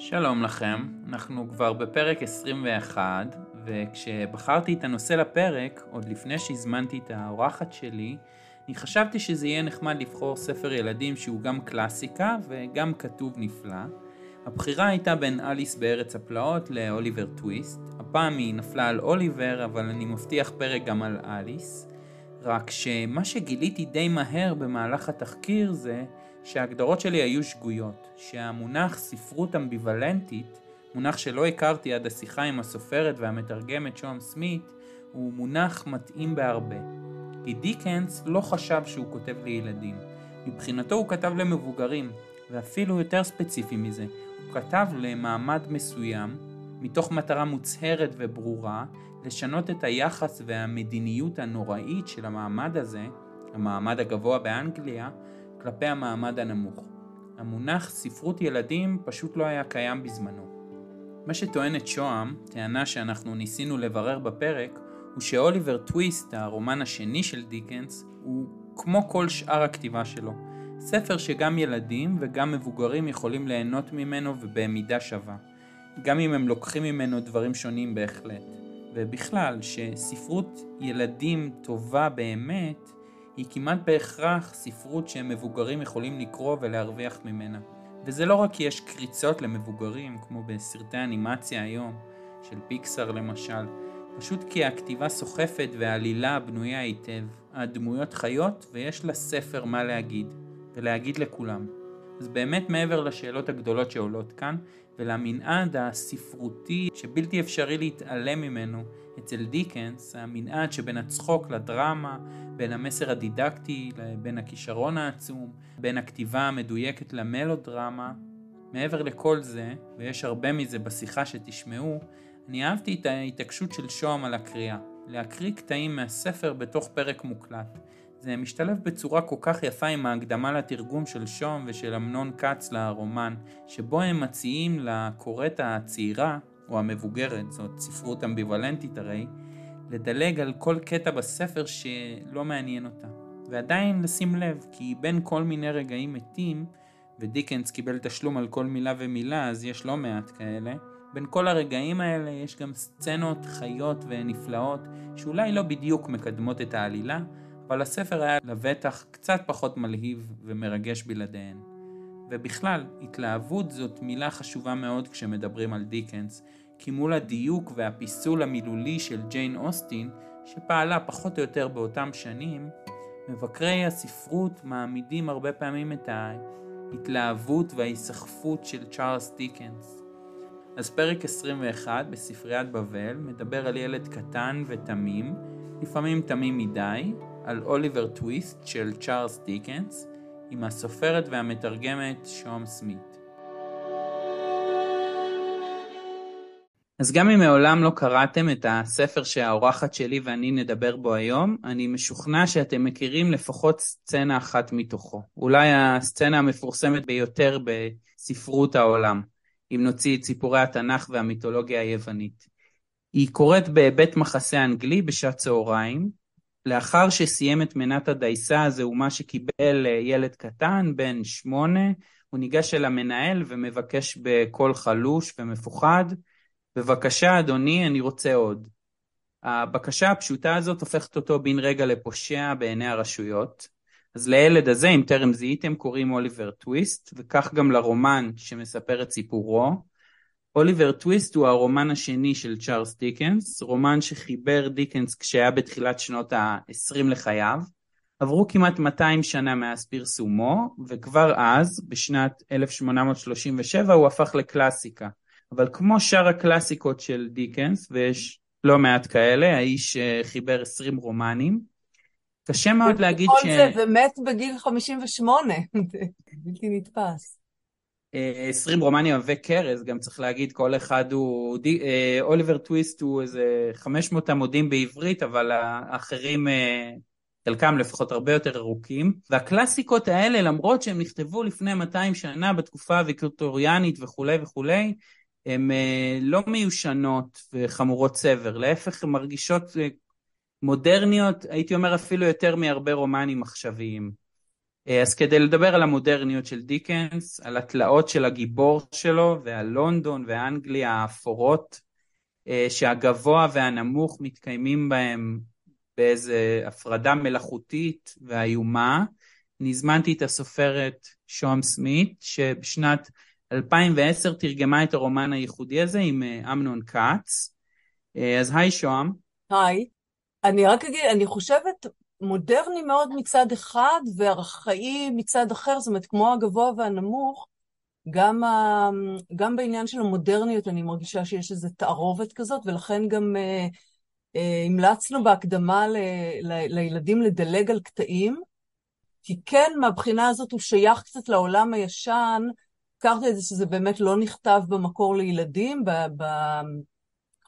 שלום לכם, אנחנו כבר בפרק 21, וכשבחרתי את הנושא לפרק, עוד לפני שהזמנתי את האורחת שלי, אני חשבתי שזה יהיה נחמד לבחור ספר ילדים שהוא גם קלאסיקה וגם כתוב נפלא. הבחירה הייתה בין אליס בארץ הפלאות לאוליבר טוויסט. הפעם היא נפלה על אוליבר, אבל אני מבטיח פרק גם על אליס. רק שמה שגיליתי די מהר במהלך התחקיר זה שההגדרות שלי היו שגויות, שהמונח ספרות אמביוולנטית, מונח שלא הכרתי עד השיחה עם הסופרת והמתרגמת שום סמית, הוא מונח מתאים בהרבה. כי דיקנס לא חשב שהוא כותב לילדים. מבחינתו הוא כתב למבוגרים, ואפילו יותר ספציפי מזה, הוא כתב למעמד מסוים, מתוך מטרה מוצהרת וברורה, לשנות את היחס והמדיניות הנוראית של המעמד הזה, המעמד הגבוה באנגליה, כלפי המעמד הנמוך. המונח ספרות ילדים פשוט לא היה קיים בזמנו. מה שטוענת שוהם, טענה שאנחנו ניסינו לברר בפרק, הוא שאוליבר טוויסט, הרומן השני של דיקנס, הוא כמו כל שאר הכתיבה שלו. ספר שגם ילדים וגם מבוגרים יכולים ליהנות ממנו ובמידה שווה. גם אם הם לוקחים ממנו דברים שונים בהחלט. ובכלל, שספרות ילדים טובה באמת, היא כמעט בהכרח ספרות שמבוגרים יכולים לקרוא ולהרוויח ממנה. וזה לא רק כי יש קריצות למבוגרים, כמו בסרטי אנימציה היום, של פיקסאר למשל, פשוט כי הכתיבה סוחפת והעלילה בנויה היטב, הדמויות חיות ויש לספר מה להגיד, ולהגיד לכולם. אז באמת מעבר לשאלות הגדולות שעולות כאן, ולמנעד הספרותי שבלתי אפשרי להתעלם ממנו אצל דיקנס, המנעד שבין הצחוק לדרמה, בין המסר הדידקטי בין הכישרון העצום, בין הכתיבה המדויקת למלודרמה, מעבר לכל זה, ויש הרבה מזה בשיחה שתשמעו, אני אהבתי את ההתעקשות של שוהם על הקריאה, להקריא קטעים מהספר בתוך פרק מוקלט. זה משתלב בצורה כל כך יפה עם ההקדמה לתרגום של שום ושל אמנון כץ לרומן, שבו הם מציעים לקוראת הצעירה, או המבוגרת, זאת ספרות אמביוולנטית הרי, לדלג על כל קטע בספר שלא מעניין אותה. ועדיין לשים לב, כי בין כל מיני רגעים מתים, ודיקנס קיבל תשלום על כל מילה ומילה, אז יש לא מעט כאלה, בין כל הרגעים האלה יש גם סצנות חיות ונפלאות, שאולי לא בדיוק מקדמות את העלילה, אבל הספר היה לבטח קצת פחות מלהיב ומרגש בלעדיהן. ובכלל, התלהבות זאת מילה חשובה מאוד כשמדברים על דיקנס, כי מול הדיוק והפיסול המילולי של ג'יין אוסטין, שפעלה פחות או יותר באותם שנים, מבקרי הספרות מעמידים הרבה פעמים את ההתלהבות וההיסחפות של צ'ארלס דיקנס. אז פרק 21 בספריית בבל מדבר על ילד קטן ותמים, לפעמים תמים מדי, על אוליבר טוויסט של צ'ארלס דיקנס, עם הסופרת והמתרגמת שום סמית. אז גם אם מעולם לא קראתם את הספר שהאורחת שלי ואני נדבר בו היום, אני משוכנע שאתם מכירים לפחות סצנה אחת מתוכו. אולי הסצנה המפורסמת ביותר בספרות העולם, אם נוציא את סיפורי התנ"ך והמיתולוגיה היוונית. היא קורית בבית מחסה אנגלי בשעת צהריים, לאחר שסיים את מנת הדייסה, זהו מה שקיבל אה, ילד קטן, בן שמונה, הוא ניגש אל המנהל ומבקש בקול חלוש ומפוחד, בבקשה אדוני, אני רוצה עוד. הבקשה הפשוטה הזאת הופכת אותו בן רגע לפושע בעיני הרשויות. אז לילד הזה, אם טרם זיהיתם, קוראים אוליבר טוויסט, וכך גם לרומן שמספר את סיפורו. אוליבר טוויסט הוא הרומן השני של צ'ארלס דיקנס, רומן שחיבר דיקנס כשהיה בתחילת שנות ה-20 לחייו. עברו כמעט 200 שנה מאז פרסומו, וכבר אז, בשנת 1837, הוא הפך לקלאסיקה. אבל כמו שאר הקלאסיקות של דיקנס, ויש לא מעט כאלה, האיש חיבר 20 רומנים, קשה מאוד להגיד ש... כל זה ומת בגיל 58, בלתי נתפס. 20 רומנים עבי כרז, גם צריך להגיד, כל אחד הוא, אה, אוליבר טוויסט הוא איזה 500 עמודים בעברית, אבל האחרים, אה, חלקם לפחות הרבה יותר ארוכים. והקלאסיקות האלה, למרות שהם נכתבו לפני 200 שנה, בתקופה הוויקטוריאנית וכולי וכולי, הן אה, לא מיושנות וחמורות סבר, להפך הן מרגישות מודרניות, הייתי אומר אפילו יותר מהרבה רומנים עכשוויים. אה, אז כדי לדבר על המודרניות של דיקנס, על התלאות של הגיבור שלו ועל לונדון ואנגליה האפורות, אה, שהגבוה והנמוך מתקיימים בהם באיזה הפרדה מלאכותית ואיומה, אני הזמנתי את הסופרת שום סמית, שבשנת 2010 תרגמה את הרומן הייחודי הזה עם אה, אמנון כץ. אז היי שום. היי. אני רק אגיד, אני חושבת מודרני מאוד מצד אחד וארכאי מצד אחר, זאת אומרת, כמו הגבוה והנמוך, גם, ה, גם בעניין של המודרניות אני מרגישה שיש איזו תערובת כזאת, ולכן גם אה, אה, המלצנו בהקדמה ל, ל, לילדים לדלג על קטעים, כי כן, מהבחינה הזאת הוא שייך קצת לעולם הישן, הכרתי את זה שזה באמת לא נכתב במקור לילדים,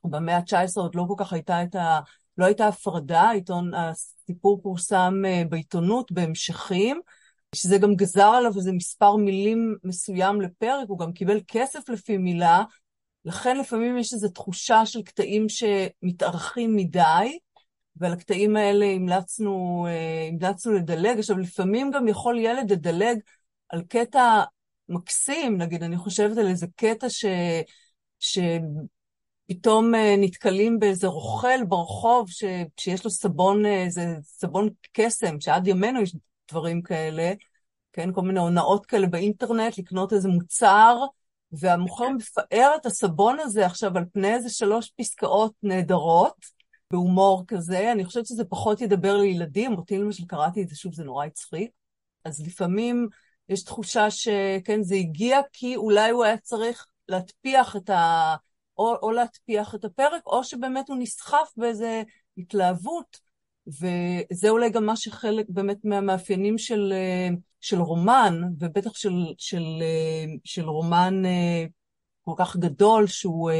במאה ה-19 עוד לא כל כך הייתה את ה... לא הייתה הפרדה, העיתון, הסיפור פורסם אה, בעיתונות בהמשכים, שזה גם גזר עליו איזה מספר מילים מסוים לפרק, הוא גם קיבל כסף לפי מילה, לכן לפעמים יש איזו תחושה של קטעים שמתארכים מדי, ועל הקטעים האלה המלצנו, אה, המלצנו לדלג. עכשיו, לפעמים גם יכול ילד לדלג על קטע מקסים, נגיד, אני חושבת על איזה קטע ש... ש... פתאום אה, נתקלים באיזה רוכל ברחוב ש, שיש לו סבון, אה, איזה סבון קסם, שעד ימינו יש דברים כאלה, כן, כל מיני הונאות כאלה באינטרנט, לקנות איזה מוצר, והמוכר. מפאר את הסבון הזה עכשיו על פני איזה שלוש פסקאות נהדרות, בהומור כזה. אני חושבת שזה פחות ידבר לילדים, אותי למשל קראתי את זה, שוב, זה נורא הצחיק. אז לפעמים יש תחושה שכן, זה הגיע כי אולי הוא היה צריך להטפיח את ה... או, או להטפיח את הפרק, או שבאמת הוא נסחף באיזה התלהבות, וזה אולי גם מה שחלק באמת מהמאפיינים של, אה, של רומן, ובטח של, של, אה, של רומן אה, כל כך גדול, שהוא,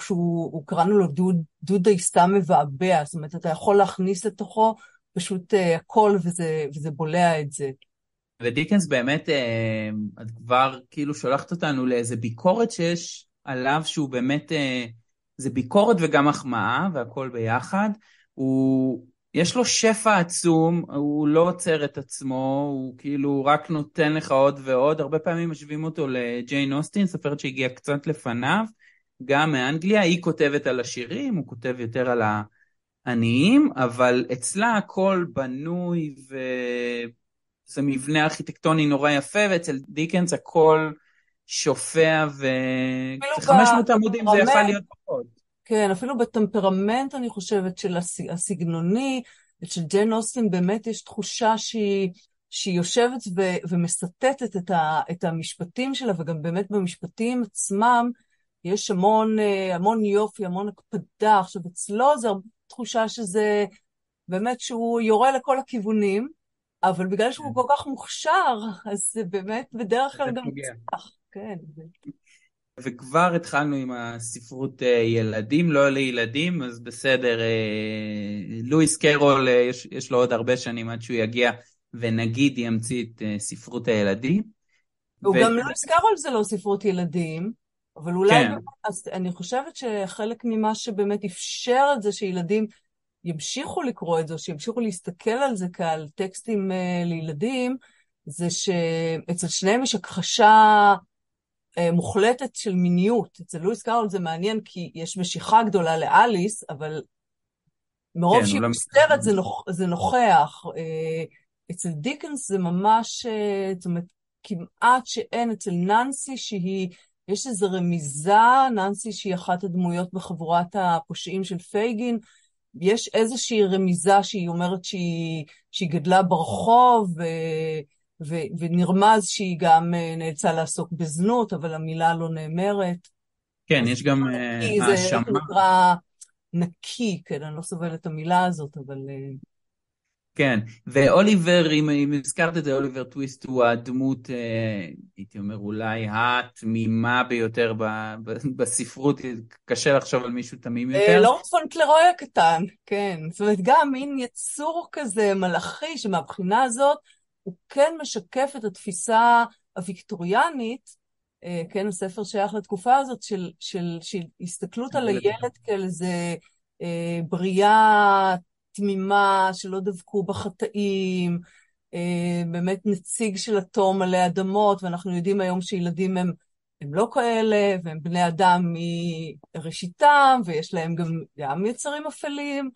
שהוא קראנו לו דוד, דודי סתם מבעבע, זאת אומרת, אתה יכול להכניס לתוכו פשוט הכל, וזה, וזה בולע את זה. ודיקנס באמת, את כבר כאילו שולחת אותנו לאיזה ביקורת שיש עליו שהוא באמת, אה, זה ביקורת וגם החמאה והכל ביחד. הוא, יש לו שפע עצום, הוא לא עוצר את עצמו, הוא כאילו רק נותן לך עוד ועוד. הרבה פעמים משווים אותו לג'יין אוסטין, סופרת שהגיעה קצת לפניו, גם מאנגליה. היא כותבת על השירים, הוא כותב יותר על העניים, אבל אצלה הכל בנוי וזה מבנה ארכיטקטוני נורא יפה, ואצל דיקנס הכל... שופע ו... 500 עמודים זה יכול להיות פחות. כן, אפילו בטמפרמנט, אני חושבת, של הסגנוני, של ג'ן אוסטין, באמת יש תחושה שהיא, שהיא יושבת ו, ומסטטת את, ה, את המשפטים שלה, וגם באמת במשפטים עצמם יש המון, אה, המון יופי, המון הקפדה. עכשיו, אצלו זו תחושה שזה באמת שהוא יורה לכל הכיוונים, אבל בגלל שהוא כן. כל כך מוכשר, אז זה באמת בדרך כלל גם מוצלח. כן. וכבר התחלנו עם הספרות אה, ילדים, לא לילדים, אז בסדר, אה, לואיס קרול, אה, יש, יש לו עוד הרבה שנים עד שהוא יגיע ונגיד ימציא את ספרות הילדים. הוא ו... גם לואיס קרול זה לא ספרות ילדים, אבל אולי, כן. אז אני חושבת שחלק ממה שבאמת אפשר את זה שילדים ימשיכו לקרוא את זה, שימשיכו להסתכל על זה כעל טקסטים לילדים, זה שאצל שניהם יש הכחשה אה, מוחלטת של מיניות. אצל לואיס קארול זה מעניין כי יש משיכה גדולה לאליס, אבל מרוב כן, שהיא לא מסתרת זה, נוכ... זה נוכח. אה, אצל דיקנס זה ממש, אה, זאת אומרת, כמעט שאין אצל ננסי שהיא, יש איזו רמיזה, ננסי שהיא אחת הדמויות בחבורת הפושעים של פייגין, יש איזושהי רמיזה שהיא אומרת שהיא, שהיא גדלה ברחוב, ו... ו- ונרמז שהיא גם אה, נאלצה לעסוק בזנות, אבל המילה לא נאמרת. כן, יש גם האשמה. זה נקרא נקי, כן, אני לא סובלת את המילה הזאת, אבל... אה, כן, ואוליבר, אם, אם הזכרת את זה, אוליבר טוויסט הוא הדמות, אה, הייתי אומר, אולי התמימה ביותר ב, ב, בספרות, קשה לחשוב על מישהו תמים יותר. לורד פונקלרוי הקטן, כן. זאת אומרת, גם מין יצור כזה מלאכי, שמבחינה הזאת, הוא כן משקף את התפיסה הוויקטוריאנית, אה, כן, הספר שייך לתקופה הזאת, של, של, של הסתכלות על הילד כאל איזה אה, בריאה תמימה, שלא דבקו בחטאים, אה, באמת נציג של התום עלי אדמות, ואנחנו יודעים היום שילדים הם, הם לא כאלה, והם בני אדם מראשיתם, ויש להם גם, גם יצרים אפלים.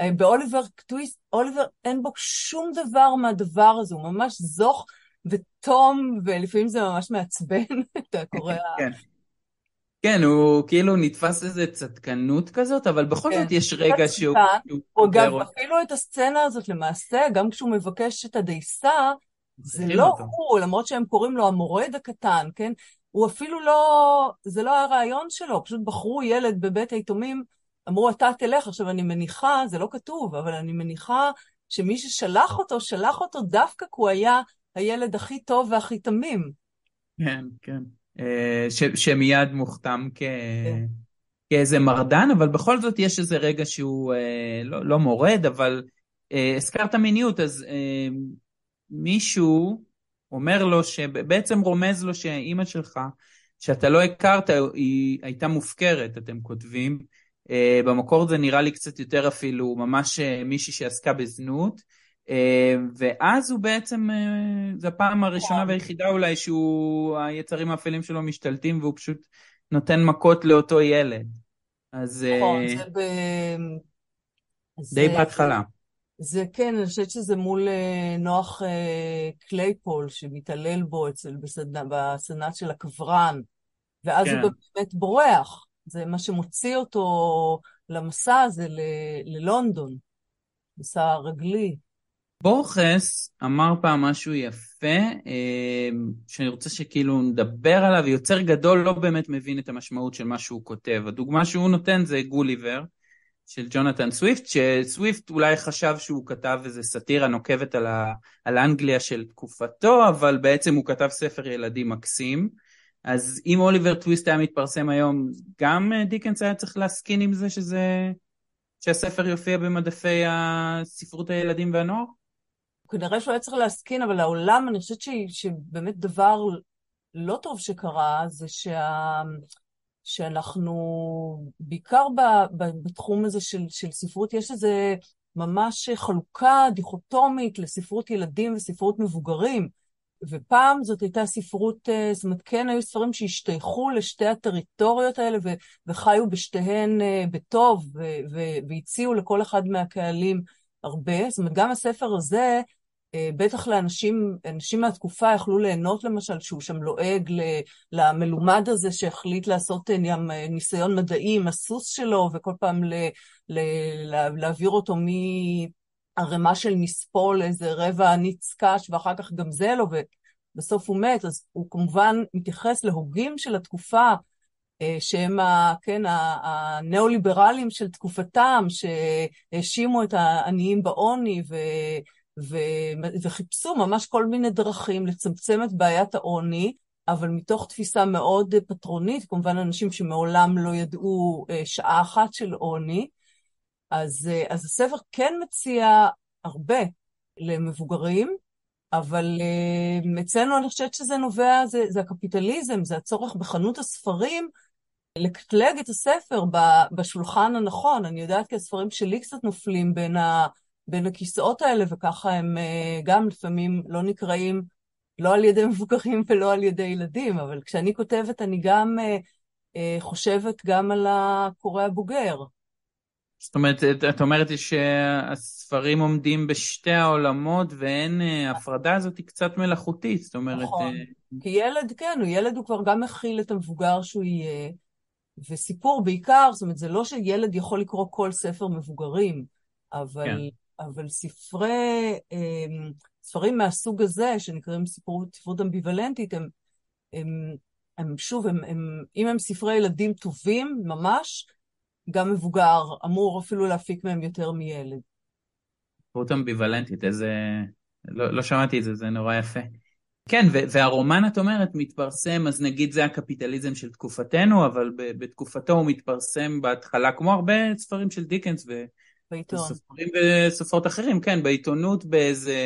אה, באוליבר טוויסט, אוליבר אין בו שום דבר מהדבר הזה, הוא ממש זוך ותום, ולפעמים זה ממש מעצבן, אתה קורא... כן. הוא כאילו נתפס איזה צדקנות כזאת, אבל בכל כן, זאת יש רגע שהוא... הוא אגב, אפילו את הסצנה הזאת למעשה, גם כשהוא מבקש את הדייסה, זה לא. הוא, למרות שהם קוראים לו המורד הקטן, כן? הוא אפילו לא, זה לא הרעיון שלו, פשוט בחרו ילד בבית היתומים, אמרו, אתה תלך. עכשיו, אני מניחה, זה לא כתוב, אבל אני מניחה שמי ששלח אותו, שלח אותו דווקא כי הוא היה הילד הכי טוב והכי תמים. כן, כן. אה, ש, שמיד מוכתם כ... כן. כאיזה מרדן, אבל בכל זאת יש איזה רגע שהוא אה, לא, לא מורד, אבל אה, הזכרת מיניות, אז מישהו אומר לו, שבעצם רומז לו שאימא שלך, שאתה לא הכרת, היא הייתה מופקרת, אתם כותבים. במקור זה נראה לי קצת יותר אפילו ממש מישהי שעסקה בזנות. אה, ואז הוא בעצם, אה, זו הפעם הראשונה. והיחידה אולי שהוא, היצרים האפלים שלו משתלטים והוא פשוט נותן מכות לאותו ילד. אז... אה, נכון, זה ב... די בהתחלה. זה כן, אני חושבת שזה מול נוח קלייפול שמתעלל בו אצל. בסנאט של הקברן, ואז כן. הוא באמת בורח. זה מה שמוציא אותו למסע הזה. ללונדון, מסע רגלי. בורכס אמר פעם משהו יפה, אה, שאני רוצה שכאילו נדבר עליו, יוצר גדול לא באמת מבין את המשמעות של מה שהוא כותב. הדוגמה שהוא נותן זה גוליבר של ג'ונתן סוויפט, שסוויפט אולי חשב שהוא כתב איזה סאטירה נוקבת על, ה, על אנגליה של תקופתו, אבל בעצם הוא כתב ספר ילדים מקסים. אז אם אוליבר טוויסט היה מתפרסם היום, גם אה, דיקנס היה צריך להסכין עם זה שזה... שהספר יופיע במדפי הספרות הילדים והנוער? כנראה שהוא היה צריך להסכין, אבל העולם, אני חושבת ש, שבאמת דבר לא טוב שקרה, זה שה... שאנחנו, בעיקר ב, ב, בתחום הזה של, של ספרות, יש איזה ממש חלוקה דיכוטומית לספרות ילדים וספרות מבוגרים. ופעם זאת הייתה ספרות, אה, זאת אומרת, כן היו ספרים שהשתייכו לשתי הטריטוריות האלה ו, וחיו בשתיהן אה, בטוב והציעו לכל אחד מהקהלים הרבה. זאת אומרת, גם הספר הזה בטח לאנשים, אנשים מהתקופה יכלו ליהנות למשל, שהוא שם לועג למלומד הזה שהחליט לעשות אה, ניסיון מדעי עם הסוס שלו, וכל פעם להעביר אותו מערימה של מספול לאיזה רבע ניץ קש, ואחר כך גם זה לא, ובסוף הוא מת, אז הוא כמובן מתייחס להוגים של התקופה, אה, שהם, כן, הניאו-ליברלים של תקופתם, שהאשימו את העניים בעוני, ו... ו- וחיפשו ממש כל מיני דרכים לצמצם את בעיית העוני, אבל מתוך תפיסה מאוד פטרונית, כמובן אנשים שמעולם לא ידעו אה, שעה אחת של עוני, אז, אה, אז הספר כן מציע הרבה למבוגרים, אבל אה, אצלנו אני חושבת שזה נובע, זה, זה הקפיטליזם, זה הצורך בחנות הספרים לקטלג את הספר בשולחן הנכון. אני יודעת כי הספרים שלי קצת נופלים בין ה... בין הכיסאות האלה, וככה הם אה, גם לפעמים לא נקראים לא על ידי מבוגרים ולא על ידי ילדים, אבל כשאני כותבת אני גם אה, אה, חושבת גם על הקורא הבוגר. זאת אומרת, את אומרת שהספרים עומדים בשתי העולמות ואין, ההפרדה הזאת היא קצת מלאכותית, זאת אומרת... נכון, כי ילד, כן, הוא ילד הוא כבר גם מכיל את המבוגר שהוא יהיה, וסיפור בעיקר, זאת אומרת, זה לא שילד יכול לקרוא כל ספר מבוגרים, אבל... כן. אבל ספרי, אמ, ספרים מהסוג הזה, שנקראים ספרות, ספרות אמביוולנטית, הם, הם, הם שוב, הם, הם, אם הם ספרי ילדים טובים ממש, גם מבוגר אמור אפילו להפיק מהם יותר מילד. ספרות אמביוולנטית, איזה... לא, לא שמעתי את זה, זה נורא יפה. כן, והרומן, את אומרת, מתפרסם, אז נגיד זה הקפיטליזם של תקופתנו, אבל בתקופתו הוא מתפרסם בהתחלה, כמו הרבה ספרים של דיקנס, ו... בעיתון. ספרים וספרות אחרים, כן, בעיתונות באיזה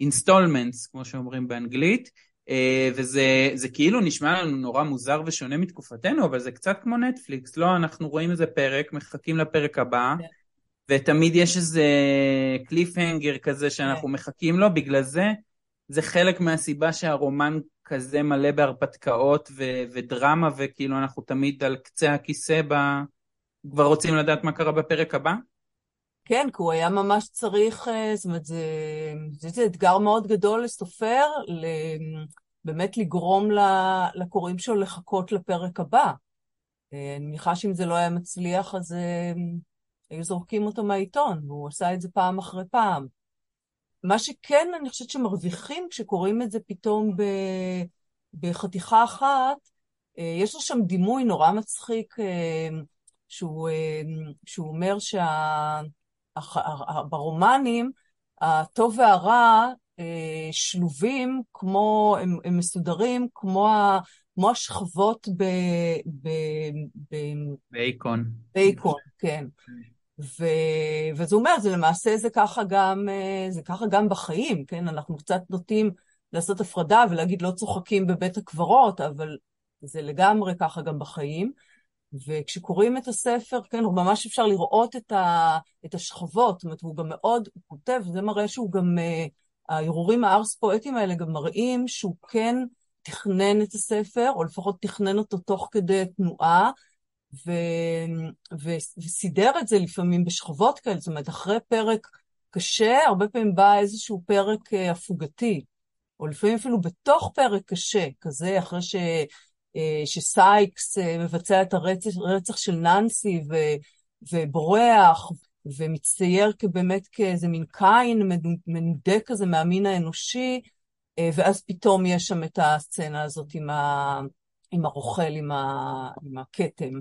installments, כמו שאומרים באנגלית, אה, וזה כאילו נשמע לנו נורא מוזר ושונה מתקופתנו, אבל זה קצת כמו נטפליקס, לא? אנחנו רואים איזה פרק, מחכים לפרק הבא, כן. ותמיד יש איזה cliffhanger כזה שאנחנו מחכים לו, בגלל זה זה חלק מהסיבה שהרומן כזה מלא בהרפתקאות ו- ודרמה, וכאילו אנחנו תמיד על קצה הכיסא ב... כבר רוצים לדעת מה קרה בפרק הבא? כן, כי הוא היה ממש צריך, זאת אומרת, זה, זה, זה אתגר מאוד גדול לסופר, באמת לגרום לקוראים שלו לחכות לפרק הבא. אני מניחה שאם זה לא היה מצליח, אז היו זורקים אותו מהעיתון, והוא עשה את זה פעם אחרי פעם. מה שכן, אני חושבת שמרוויחים כשקוראים את זה פתאום ב, בחתיכה אחת, יש לו שם דימוי נורא מצחיק, שהוא, שהוא אומר שברומנים, הטוב והרע שלובים כמו, הם, מסודרים כמו, ה, כמו השכבות ב... ב, ב באיקון. באיקון, כן. ו... וזה אומר, זה למעשה זה ככה גם, זה ככה גם בחיים, כן? אנחנו קצת נוטים לעשות הפרדה ולהגיד לא צוחקים בבית הקברות, אבל זה לגמרי ככה גם בחיים. וכשקוראים את הספר, כן, הוא ממש אפשר לראות את, ה... את השכבות, זאת אומרת, הוא גם מאוד, הוא כותב, זה מראה שהוא גם, ההרהורים הארס פואטיים האלה גם מראים שהוא כן תכנן את הספר, או לפחות תכנן אותו תוך כדי תנועה, ו... ו... וסידר את זה לפעמים בשכבות כאלה, זאת אומרת, אחרי פרק קשה, הרבה פעמים בא איזשהו פרק אה, הפוגתי, או לפעמים אפילו בתוך פרק קשה, כזה אחרי ש... אה, שסייקס אה, מבצע את הרצח של ננסי ו... ובורח, ומצטייר כבאמת כאיזה מין קין מנודה כזה מהמין האנושי, ואז פתאום יש שם את הסצנה הזאת עם, ה... עם הרוכל, עם, ה... עם הכתם.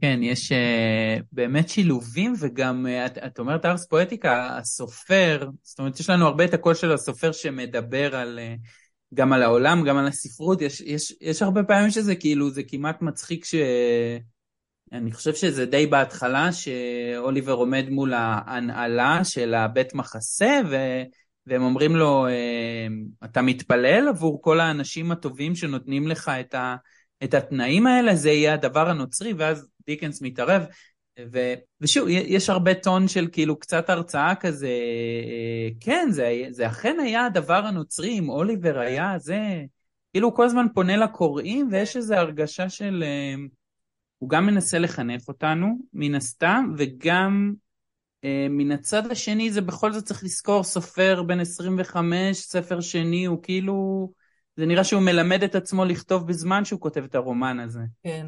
כן, יש uh, באמת שילובים, וגם, uh, את, את אומרת ארס פואטיקה, הסופר, זאת אומרת, יש לנו הרבה את הקול של הסופר שמדבר על, uh, גם על העולם, גם על הספרות, יש, יש, יש הרבה פעמים שזה כאילו, זה כמעט מצחיק ש... אני חושב שזה די בהתחלה, שאוליבר עומד מול ההנהלה של הבית מחסה, ו... והם אומרים לו, אתה מתפלל עבור כל האנשים הטובים שנותנים לך את, ה... את התנאים האלה, זה יהיה הדבר הנוצרי, ואז דיקנס מתערב. ו... ושוב, יש הרבה טון של כאילו קצת הרצאה כזה, כן, זה, זה אכן היה הדבר הנוצרי, אם אוליבר היה זה, כאילו הוא כל הזמן פונה לקוראים, ויש איזו הרגשה של... הוא גם מנסה לחנך אותנו, מן הסתם, וגם אה, מן הצד השני זה בכל זאת צריך לזכור סופר בן 25, ספר שני, הוא כאילו... זה נראה שהוא מלמד את עצמו לכתוב בזמן שהוא כותב את הרומן הזה. כן.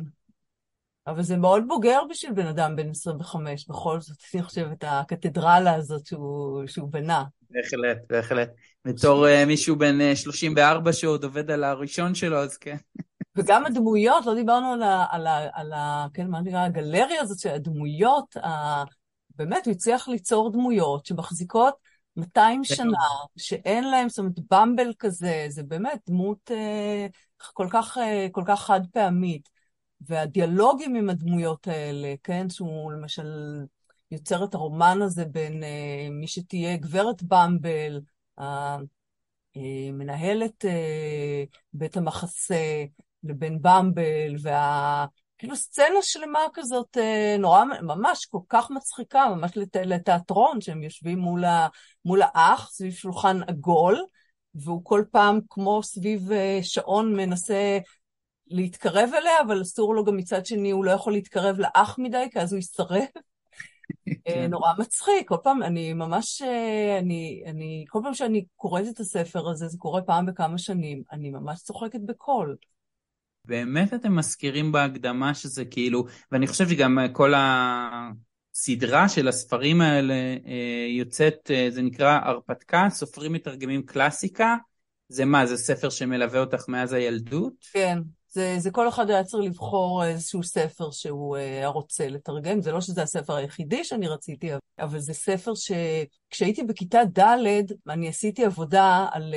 אבל זה מאוד בוגר בשביל בן אדם בן 25, בכל זאת, אני חושבת, הקתדרלה הזאת שהוא, שהוא בנה. בהחלט, בהחלט. בתור uh, מישהו בן uh, אה, 34 שעוד עובד על הראשון שלו, אז כן. וגם הדמויות, לא דיברנו על ה... על ה, על ה כן, מה נקרא, הגלריה הזאת של הדמויות, ה, באמת, הוא הצליח ליצור דמויות שמחזיקות 200 כן. שנה, שאין להם, זאת אומרת, במבל כזה, זה באמת דמות אה, כל כך, אה, כל כך חד פעמית. והדיאלוגים עם הדמויות האלה, כן, שהוא למשל יוצר את הרומן הזה בין אה, מי שתהיה גברת במבל, מנהלת אה, בית המחסה, לבין במבל, וה... כאילו סצנה שלמה כזאת אה, נורא, ממש כל כך מצחיקה, ממש לת... לתיאטרון, שהם יושבים מול, ה... מול האח, סביב שולחן עגול, והוא כל פעם, כמו סביב אה, שעון, מנסה להתקרב אליה, אבל אסור לו גם מצד שני, הוא לא יכול להתקרב לאח מדי, כי אז הוא יסרב. כן. נורא מצחיק, כל פעם, אני ממש, אני, אני, כל פעם שאני קוראת את הספר הזה, זה קורה פעם בכמה שנים, אני ממש צוחקת בקול. באמת אתם מזכירים בהקדמה שזה כאילו, ואני חושב שגם כל הסדרה של הספרים האלה אה, יוצאת, אה, זה נקרא הרפתקה, סופרים מתרגמים קלאסיקה. זה מה, זה ספר שמלווה אותך מאז הילדות? כן, זה, זה כל אחד היה צריך לבחור איזשהו ספר שהוא היה אה, רוצה לתרגם. זה לא שזה הספר היחידי שאני רציתי, אבל זה ספר שכשהייתי בכיתה ד', אני עשיתי עבודה על...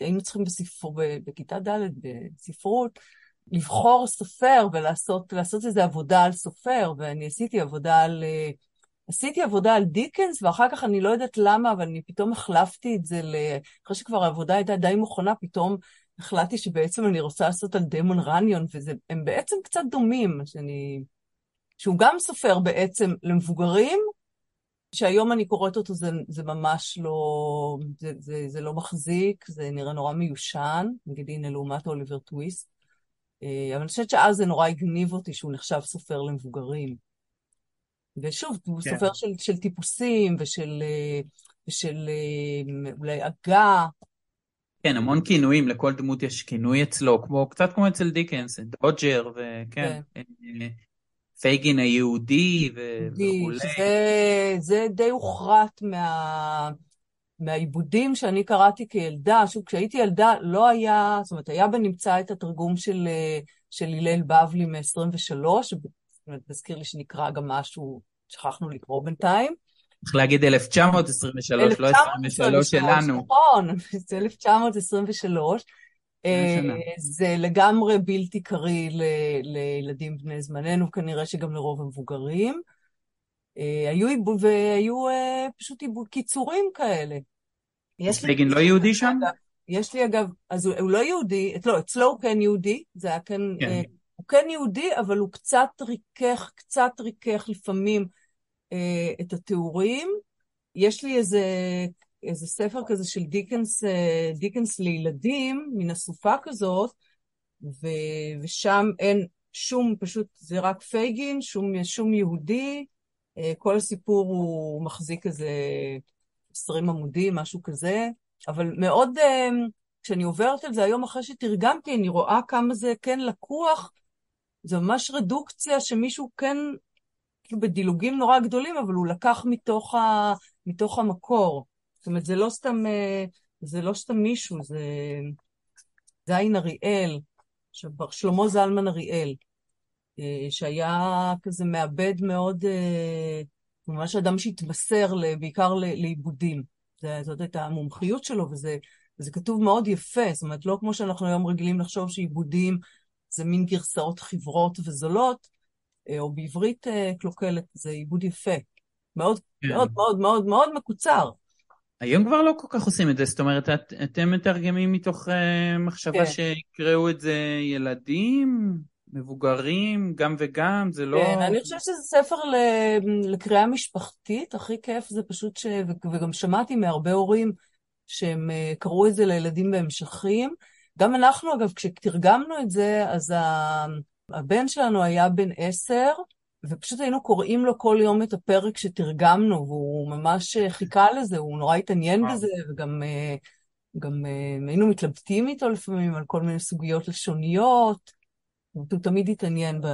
היינו צריכים בספר, בכיתה ד' בספרות, לבחור סופר ולעשות איזו עבודה על סופר, ואני עשיתי עבודה על... עשיתי עבודה על דיקנס, ואחר כך אני לא יודעת למה, אבל אני פתאום החלפתי את זה, ל... אחרי שכבר העבודה הייתה די מוכנה, פתאום החלטתי שבעצם אני רוצה לעשות על דמון רניון, והם בעצם קצת דומים, שאני... שהוא גם סופר בעצם למבוגרים, שהיום אני קוראת אותו זה, זה ממש לא, זה, זה, זה לא מחזיק, זה נראה נורא מיושן, נגיד הנה לעומת אוליבר טוויסט. אה, אבל אני חושבת שאז זה נורא הגניב אותי שהוא נחשב סופר למבוגרים. ושוב, הוא כן. סופר של, של טיפוסים ושל, אה, ושל אה, אולי עגה. כן, המון כינויים, לכל דמות יש כינוי אצלו, כמו, קצת כמו אצל דיקנס, דודג'ר, וכן, כן. פייגין היהודי וכולי. שזה זה די הוכרת מה... מהעיבודים שאני קראתי כילדה, שוב, כשהייתי ילדה לא היה, זאת אומרת, היה בנמצא את התרגום של, של הלל בבלי מ-23, מזכיר לי שנקרא גם משהו, שכחנו לקרוא בינתיים. צריך להגיד 1923, לא 23 שלנו. נכון, זה 1923. אה, זה לגמרי בלתי קריא לילדים בני זמננו, כנראה שגם לרוב המבוגרים. אה, היו, והיו אה, פשוט קיצורים כאלה. בגין לא יהודי שם? יש לי אגב, אז הוא, הוא לא יהודי, לא, אצלו הוא כן יהודי, זה היה כן, כן. הוא כן יהודי, אבל הוא קצת ריכך, קצת ריכך לפעמים את התיאורים. יש לי איזה איזה ספר כזה של דיקנס, אה, דיקנס לילדים, מן אסופה כזאת, ו, ושם אין שום, פשוט זה רק פייגין, שום, שום יהודי, אה, כל הסיפור הוא מחזיק איזה 20 עמודים, משהו כזה, אבל מאוד, אה, כשאני עוברת על זה היום אחרי שתרגמתי, אני רואה כמה זה כן לקוח, זה ממש רדוקציה שמישהו כן, כאילו בדילוגים נורא גדולים, אבל הוא לקח מתוך, ה, מתוך המקור. זאת אומרת, זה לא סתם, אה, זה לא סתם מישהו, זה זין אריאל, שלמה זלמן אריאל, אה, שהיה כזה מעבד מאוד, אה, ממש אדם שהתמסר בעיקר לעיבודים. זאת הייתה המומחיות שלו, וזה, וזה כתוב מאוד יפה, זאת אומרת, לא כמו שאנחנו היום רגילים לחשוב שעיבודים זה מין גרסאות חברות וזולות, או בעברית קלוקלת, זה עיבוד יפה. מאוד, כן. מאוד, מאוד, מאוד, מאוד מקוצר. היום כבר לא כל כך עושים את זה, זאת אומרת, את, אתם מתרגמים מתוך uh, מחשבה כן. שיקראו את זה ילדים, מבוגרים, גם וגם, זה לא... כן, אני חושבת שזה ספר לקריאה משפחתית, הכי כיף זה פשוט ש... וגם שמעתי מהרבה הורים שהם קראו את זה לילדים בהמשכים. גם אנחנו, אגב, כשתרגמנו את זה, אז הבן שלנו היה בן עשר, ופשוט היינו קוראים לו כל יום את הפרק שתרגמנו, והוא ממש אה, חיכה לזה, הוא נורא התעניין בזה, וגם אה, גם אה, היינו מתלבטים איתו לפעמים על כל מיני סוגיות לשוניות, הוא תמיד התעניין ב...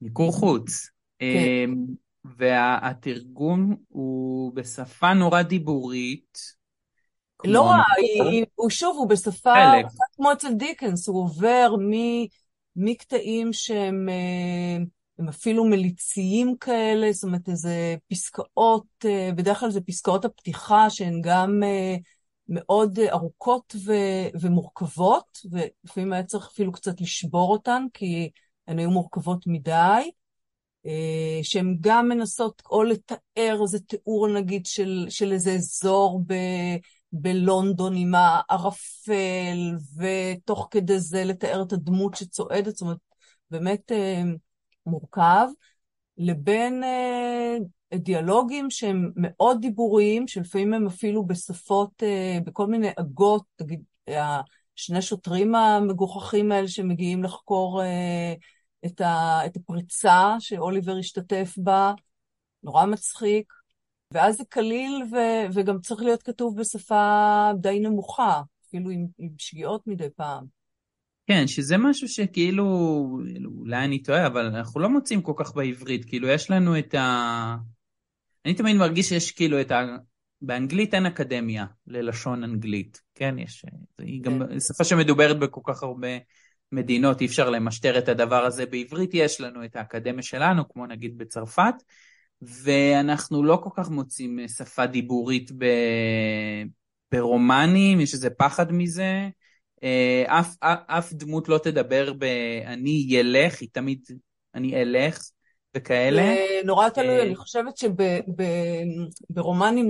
מיקור חוץ. כן. אמ, והתרגום הוא בשפה נורא דיבורית. לא, הוא שוב, הוא בשפה, כמו אצל דיקנס, הוא עובר מקטעים שהם... הם אפילו מליציים כאלה, זאת אומרת, איזה פסקאות, אה, בדרך כלל זה פסקאות הפתיחה שהן גם אה, מאוד ארוכות ו- ומורכבות, ולפעמים היה צריך אפילו קצת לשבור אותן, כי הן היו מורכבות מדי, אה, שהן גם מנסות או לתאר איזה תיאור, נגיד, של, של איזה אזור ב... בלונדון עם הערפל, ותוך כדי זה לתאר את הדמות שצועדת, זאת אומרת, באמת מורכב, לבין אה, דיאלוגים שהם מאוד דיבוריים, שלפעמים הם אפילו בשפות, אה, בכל מיני עגות, תגיד, שני שוטרים המגוחכים האלה שמגיעים לחקור אה, את, ה, את הפריצה שאוליבר השתתף בה, נורא מצחיק. ואז זה קליל ו, וגם צריך להיות כתוב בשפה די נמוכה, אפילו עם, עם שגיאות מדי פעם. כן, שזה משהו שכאילו, אולי אני טועה, אבל אנחנו לא מוצאים כל כך בעברית, כאילו יש לנו את ה... אני תמיד מרגיש שיש כאילו את ה... באנגלית אין אקדמיה ללשון אנגלית, כן? יש... היא גם כן. שפה שמדוברת בכל כך הרבה מדינות, אי אפשר למשטר את הדבר הזה. בעברית יש לנו את האקדמיה שלנו, כמו נגיד בצרפת, ואנחנו לא כל כך מוצאים שפה דיבורית ב... ברומנים, יש איזה פחד מזה. אה, אף, אף, אף דמות לא תדבר ב"אני ילך", היא תמיד "אני אלך" וכאלה. נורא תלוי, אה, אני חושבת שברומנים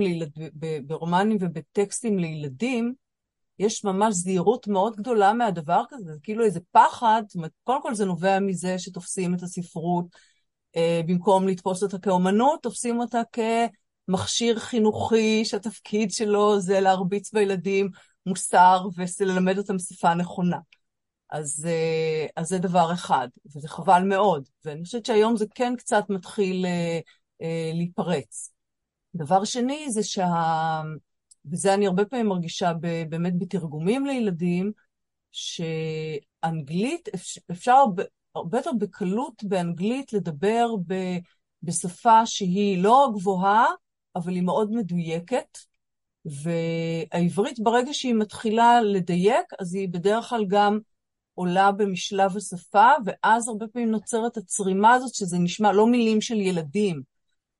ברומנים ובטקסטים לילדים, יש ממש זהירות מאוד גדולה מהדבר כזה, זה כאילו איזה פחד, זאת אומרת, קודם כל זה נובע מזה שתופסים את הספרות במקום לתפוס אותה כאומנות, תופסים אותה כמכשיר חינוכי שהתפקיד שלו זה להרביץ בילדים מוסר וללמד אותם שפה נכונה. אז, אז זה דבר אחד, וזה חבל מאוד. ואני חושבת שהיום זה כן קצת מתחיל להיפרץ. דבר שני זה שה... וזה אני הרבה פעמים מרגישה באמת בתרגומים לילדים, שאנגלית, אפשר הרבה יותר בקלות באנגלית לדבר ב, בשפה שהיא לא גבוהה, אבל היא מאוד מדויקת. והעברית, ברגע שהיא מתחילה לדייק, אז היא בדרך כלל גם עולה במשלב השפה, ואז הרבה פעמים נוצרת הצרימה הזאת, שזה נשמע לא מילים של ילדים.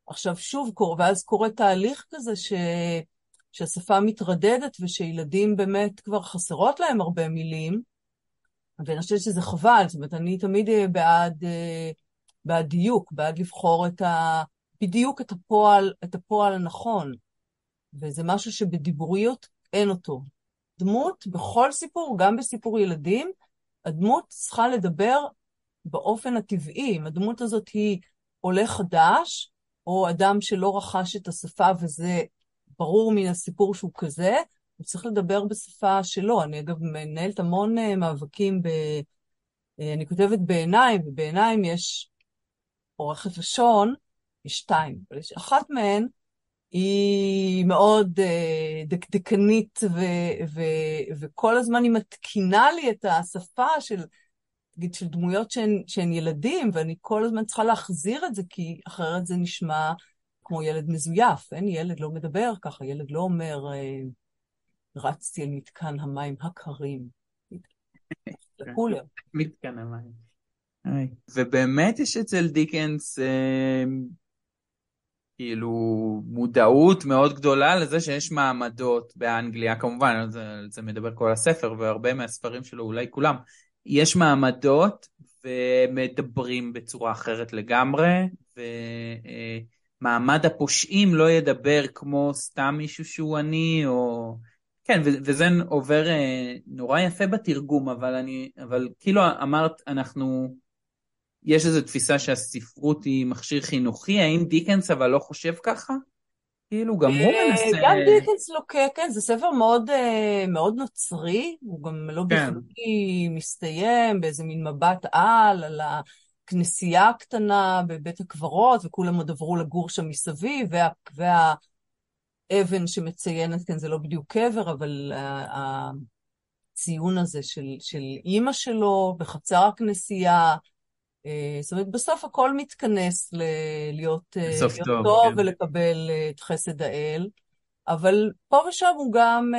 עכשיו שוב, ואז קורה תהליך כזה ש... שהשפה מתרדדת ושילדים באמת כבר חסרות להם הרבה מילים, ואני חושבת שזה חבל, זאת אומרת, אני תמיד בעד, אה, בעד דיוק, בעד לבחור את ה... בדיוק את הפועל, את הפועל הנכון, וזה משהו שבדיבוריות אין אותו. דמות, בכל סיפור, גם בסיפור ילדים, הדמות צריכה לדבר באופן הטבעי. אם הדמות הזאת היא עולה חדש, או אדם שלא רכש את השפה וזה ברור מן הסיפור שהוא כזה, הוא צריך לדבר בשפה שלו. אני אגב מנהלת המון uh, מאבקים ב... Uh, אני כותבת בעיניים, ובעיניים יש עורכת לשון, יש שתיים, אבל יש אחת מהן, היא מאוד uh, דקדקנית, ו- ו- וכל הזמן היא מתקינה לי את השפה של, נגיד, של דמויות שהן, שהן ילדים, ואני כל הזמן צריכה להחזיר את זה, כי אחרת זה נשמע כמו ילד מזויף. אין ילד לא מדבר ככה, ילד לא אומר, אה, רצתי אל מתקן המים הקרים. מתקן המים. ובאמת יש אצל דיקנס אה, כאילו מודעות מאוד גדולה לזה שיש מעמדות באנגליה, כמובן, על זה, על זה מדבר כל הספר והרבה מהספרים שלו, אולי כולם, יש מעמדות ומדברים בצורה אחרת לגמרי, ומעמד הפושעים לא ידבר כמו סתם מישהו שהוא עני, או... כן, וזה עובר אה, נורא יפה בתרגום, אבל אני, אבל כאילו אמרת, אנחנו, יש איזו תפיסה שהספרות היא מכשיר חינוכי, האם דיקנס אבל לא חושב ככה? כאילו, גם הוא אה, מנסה... גם דיקנס לוקח, כן, זה ספר מאוד, אה, מאוד נוצרי, הוא גם לא כן. בכדי מסתיים באיזה מין מבט על, על הכנסייה הקטנה בבית הקברות, וכולם עוד עברו לגור שם מסביב, וה... והאבן שמציינת, כן, זה לא בדיוק קבר, אבל הציון הזה של, של אימא שלו בחצר הכנסייה, אה, זאת אומרת, בסוף הכל מתכנס ל- להיות, אה, להיות טוב, טוב כן. ולקבל אה, את חסד האל, אבל פה ושם הוא גם,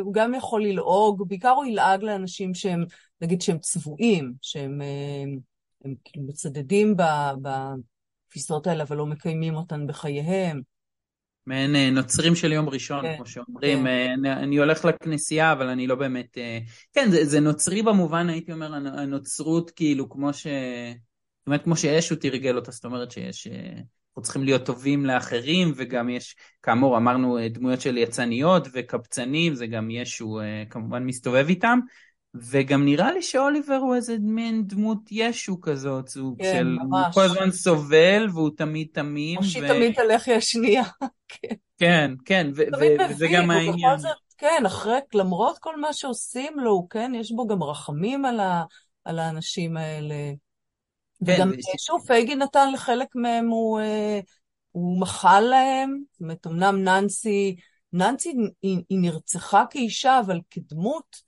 הוא גם יכול ללעוג, בעיקר הוא ילעג לאנשים שהם, נגיד שהם צבועים, שהם הם כאילו מצדדים בתפיסות האלה, אבל לא מקיימים אותן בחייהם. מעין נוצרים של יום ראשון, כן, כמו שאומרים, כן. אני הולך לכנסייה, אבל אני לא באמת... כן, זה, זה נוצרי במובן, הייתי אומר, הנוצרות כאילו, כמו ש... זאת אומרת, כמו שישו תרגל אותה, זאת אומרת שיש... אנחנו צריכים להיות טובים לאחרים, וגם יש, כאמור, אמרנו דמויות של יצניות וקבצנים, זה גם ישו כמובן מסתובב איתם, וגם נראה לי שאוליבר הוא איזה מין דמות ישו כזאת, סוג כן, של... ממש. הוא כל הזמן סובל והוא תמיד תמים. או שהיא ו... תמיד הלחי השנייה. כן, כן, כן וזה גם העניין. כן, אחרי, למרות כל מה שעושים לו, כן, יש בו גם רחמים על, ה- על האנשים האלה. כן, וגם, ו... שוב, פייגי נתן לחלק מהם, הוא, אה, הוא מחל להם, זאת אומרת, אמנם ננסי, ננסי היא, היא נרצחה כאישה, אבל כדמות,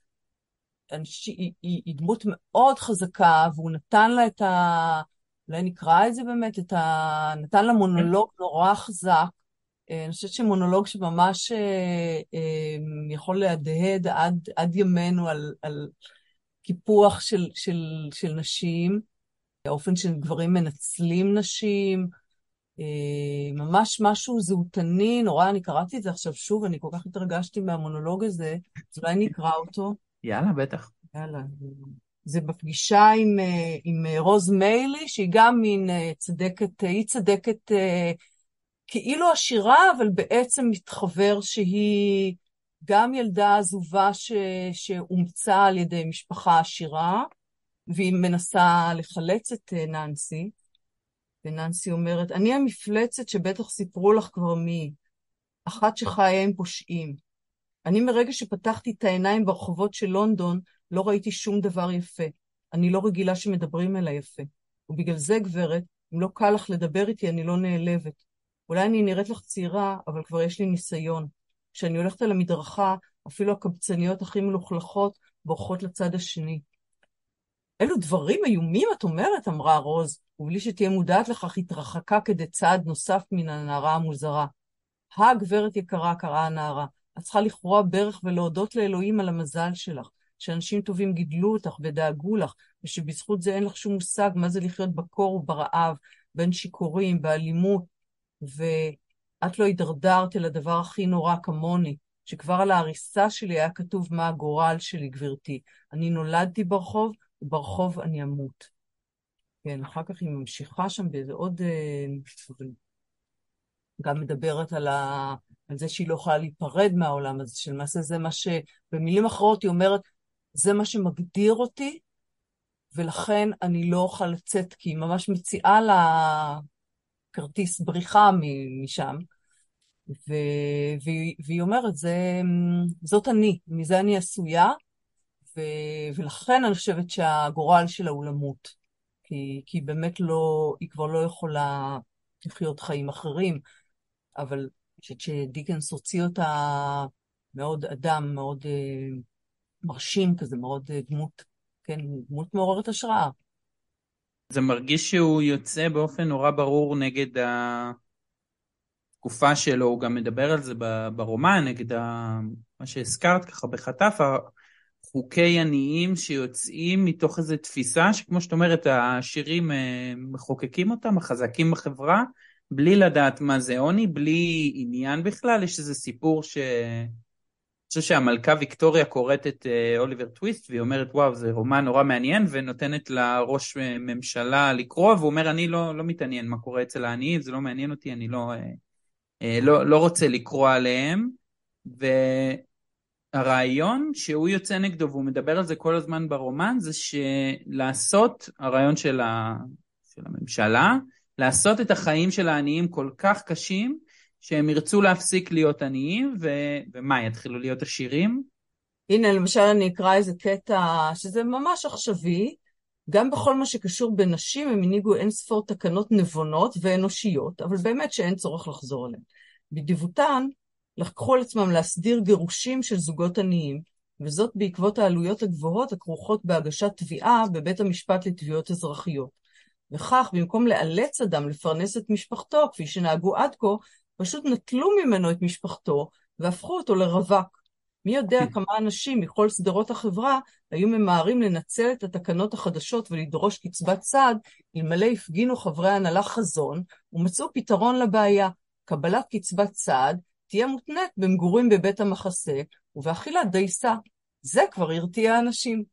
היא, היא, היא דמות מאוד חזקה, והוא נתן לה את ה... אולי נקרא את זה באמת, את ה... נתן לה מונולוג נורא חזק. אה, אני חושבת שמונולוג שממש אה, אה, יכול להדהד עד, עד ימינו על, על קיפוח של, של, של נשים, האופן שגברים מנצלים נשים, ממש משהו זהותני, נורא, אני קראתי את זה עכשיו שוב, אני כל כך התרגשתי מהמונולוג הזה, אז אולי נקרא אותו. יאללה, בטח. יאללה. זה בפגישה עם, עם רוז מיילי, שהיא גם מין צדקת, היא צדקת כאילו עשירה, אבל בעצם מתחבר שהיא גם ילדה עזובה ש, שאומצה על ידי משפחה עשירה, והיא מנסה לחלץ את ננסי. וננסי אומרת, אני המפלצת שבטח סיפרו לך כבר מי, אחת שחיה עם פושעים. אני מרגע שפתחתי את העיניים ברחובות של לונדון, לא ראיתי שום דבר יפה. אני לא רגילה שמדברים אליי יפה. ובגלל זה, גברת, אם לא קל לך לדבר איתי, אני לא נעלבת. אולי אני נראית לך צעירה, אבל כבר יש לי ניסיון. כשאני הולכת על המדרכה, אפילו הקבצניות הכי מלוכלכות בורחות לצד השני. אלו דברים איומים, את אומרת, אמרה רוז, ובלי שתהיה מודעת לכך, התרחקה כדי צעד נוסף מן הנערה המוזרה. הגברת יקרה, קראה הנערה, את צריכה לכרוע ברך ולהודות לאלוהים על המזל שלך, שאנשים טובים גידלו אותך ודאגו לך, ושבזכות זה אין לך שום מושג מה זה לחיות בקור וברעב, בין שיכורים, באלימות, ואת לא הידרדרת אל הדבר הכי נורא כמוני, שכבר על ההריסה שלי היה כתוב מה הגורל שלי, גברתי. אני נולדתי ברחוב, וברחוב אני אמות. כן, אחר כך היא ממשיכה שם באיזה עוד... אה, גם מדברת על, ה... על זה שהיא לא יכולה להיפרד מהעולם הזה, שלמעשה זה מה ש... במילים אחרות היא אומרת, זה מה שמגדיר אותי, ולכן אני לא אוכל לצאת, כי היא ממש מציעה לה כרטיס בריחה משם. ו... והיא, והיא אומרת, זה, זאת אני, מזה אני עשויה, ו... ולכן אני חושבת שהגורל שלה הוא למות. כי, כי באמת לא, היא כבר לא יכולה לחיות חיים אחרים. אבל אני חושבת שדיקנס הוציא אותה מאוד אדם, מאוד אה, מרשים כזה, מאוד אה, דמות, כן, דמות מעוררת השראה. זה מרגיש שהוא יוצא באופן נורא ברור נגד התקופה שלו, הוא גם מדבר על זה ברומן, נגד ה... מה שהזכרת ככה בחטף, חוקי עניים שיוצאים מתוך איזו תפיסה שכמו שאת אומרת, השירים אה, מחוקקים אותם, החזקים בחברה, בלי לדעת מה זה עוני, בלי עניין בכלל, יש איזה סיפור ש... חושב שהמלכה ויקטוריה קוראת את אה, אוליבר טוויסט והיא אומרת וואו זה רומן נורא מעניין ונותנת לה ראש אה, ממשלה לקרוא והוא אומר אני לא, לא מתעניין מה קורה אצל העניים זה לא מעניין אותי אני לא, אה, לא, לא רוצה לקרוא עליהם והרעיון שהוא יוצא נגדו והוא מדבר על זה כל הזמן ברומן זה שלעשות הרעיון של, ה, של הממשלה לעשות את החיים של העניים כל כך קשים שהם ירצו להפסיק להיות עניים, ו... ומה, יתחילו להיות עשירים? הנה, למשל אני אקרא איזה קטע שזה ממש עכשווי. גם בכל מה שקשור בנשים הם הנהיגו אין ספור תקנות נבונות ואנושיות, אבל באמת שאין צורך לחזור עליהן. בדיבותן לקחו על עצמם להסדיר גירושים של זוגות עניים, וזאת בעקבות העלויות הגבוהות הכרוכות בהגשת תביעה בבית המשפט לתביעות אזרחיות. וכך, במקום לאלץ אדם לפרנס את משפחתו, כפי שנהגו עד כה, פשוט נטלו ממנו את משפחתו והפכו אותו לרווק. מי יודע כן. כמה אנשים מכל שדרות החברה היו ממהרים לנצל את התקנות החדשות ולדרוש קצבת סעד, אלמלא הפגינו חברי הנהלה חזון ומצאו פתרון לבעיה. קבלת קצבת סעד תהיה מותנית במגורים בבית המחסה ובאכילת דייסה. זה כבר הרתיע אנשים.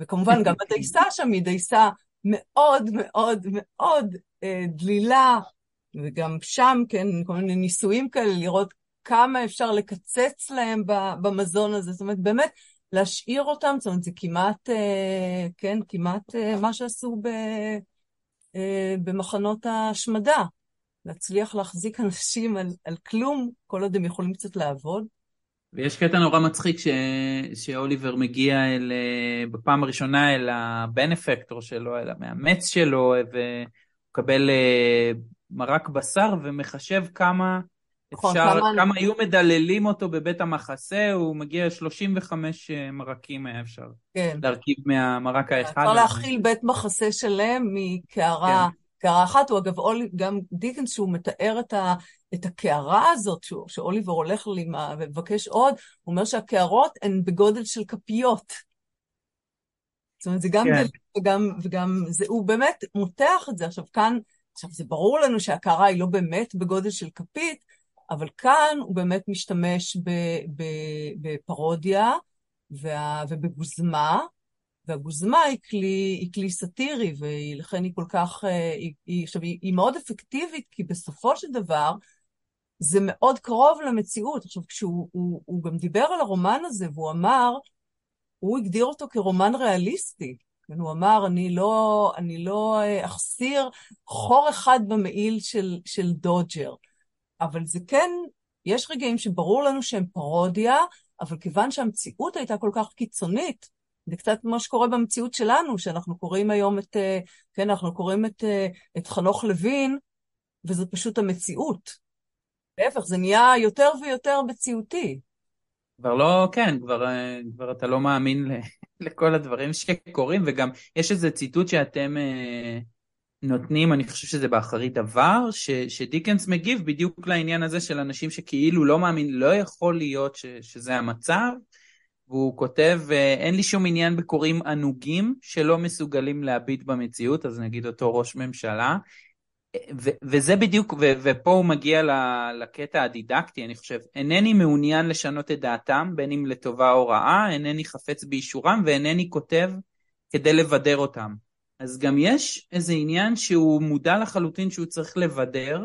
וכמובן, גם הדייסה שם היא דייסה מאוד מאוד מאוד אה, דלילה, וגם שם, כן, כל מיני ניסויים כאלה, לראות כמה אפשר לקצץ להם במזון הזה. זאת אומרת, באמת, להשאיר אותם, זאת אומרת, זה כמעט, אה, כן, כמעט אה, מה שעשו ב, אה, במחנות ההשמדה. להצליח להחזיק אנשים על, על כלום, כל עוד הם יכולים קצת לעבוד. ויש קטע נורא מצחיק ש... שאוליבר מגיע אל, בפעם הראשונה אל הבנפקטור שלו, אל המאמץ שלו, ומקבל מרק בשר ומחשב כמה נכון, אפשר, כמה, כמה היו מדללים אותו בבית המחסה, הוא מגיע ל-35 אה, מרקים היה אפשר כן. להרכיב מהמרק האחד. אפשר להכיל בית מחסה שלם מקערה. כן. קערה אחת, הוא אגב, אולי, גם דיקנס, שהוא מתאר את, ה, את הקערה הזאת, שהוא, שאוליבר הולך לי ומבקש עוד, הוא אומר שהקערות הן בגודל של כפיות. זאת אומרת, זה גם כן. וגם, וגם זה, הוא באמת מותח את זה. עכשיו, כאן עכשיו, זה ברור לנו שהקערה היא לא באמת בגודל של כפית, אבל כאן הוא באמת משתמש בפרודיה וה, ובגוזמה, והגוזמה היא כלי, היא כלי סאטירי, ולכן היא כל כך, אה, היא, היא, עכשיו, היא, היא מאוד אפקטיבית, כי בסופו של דבר, זה מאוד קרוב למציאות. עכשיו, כשהוא הוא, הוא גם דיבר על הרומן הזה, והוא אמר, הוא הגדיר אותו כרומן ריאליסטי. הוא אמר, אני לא, אני לא אה, אחסיר חור אחד במעיל של, של דודג'ר. אבל זה כן, יש רגעים שברור לנו שהם פרודיה, אבל כיוון שהמציאות הייתה כל כך קיצונית, זה קצת כמו שקורה במציאות שלנו, שאנחנו קוראים היום את, אה, כן, אנחנו קוראים את, אה, את חנוך לוין, וזו פשוט המציאות. להפך, זה נהיה יותר ויותר מציאותי. כבר לא, כן, כבר, כבר אתה לא מאמין לכל הדברים שקורים, וגם יש איזה ציטוט שאתם אה, נותנים, אני חושב שזה באחרית דבר, ש, שדיקנס מגיב בדיוק לעניין הזה של אנשים שכאילו לא מאמין, לא יכול להיות ש, שזה המצב, והוא כותב, אה, אין לי שום עניין בקוראים ענוגים שלא מסוגלים להביט במציאות, אז נגיד אותו ראש ממשלה, ו- וזה בדיוק, ו- ופה הוא מגיע לקטע הדידקטי, אני חושב, אינני מעוניין לשנות את דעתם, בין אם לטובה או רעה, אינני חפץ באישורם ואינני כותב כדי לבדר אותם. אז גם יש איזה עניין שהוא מודע לחלוטין שהוא צריך לבדר,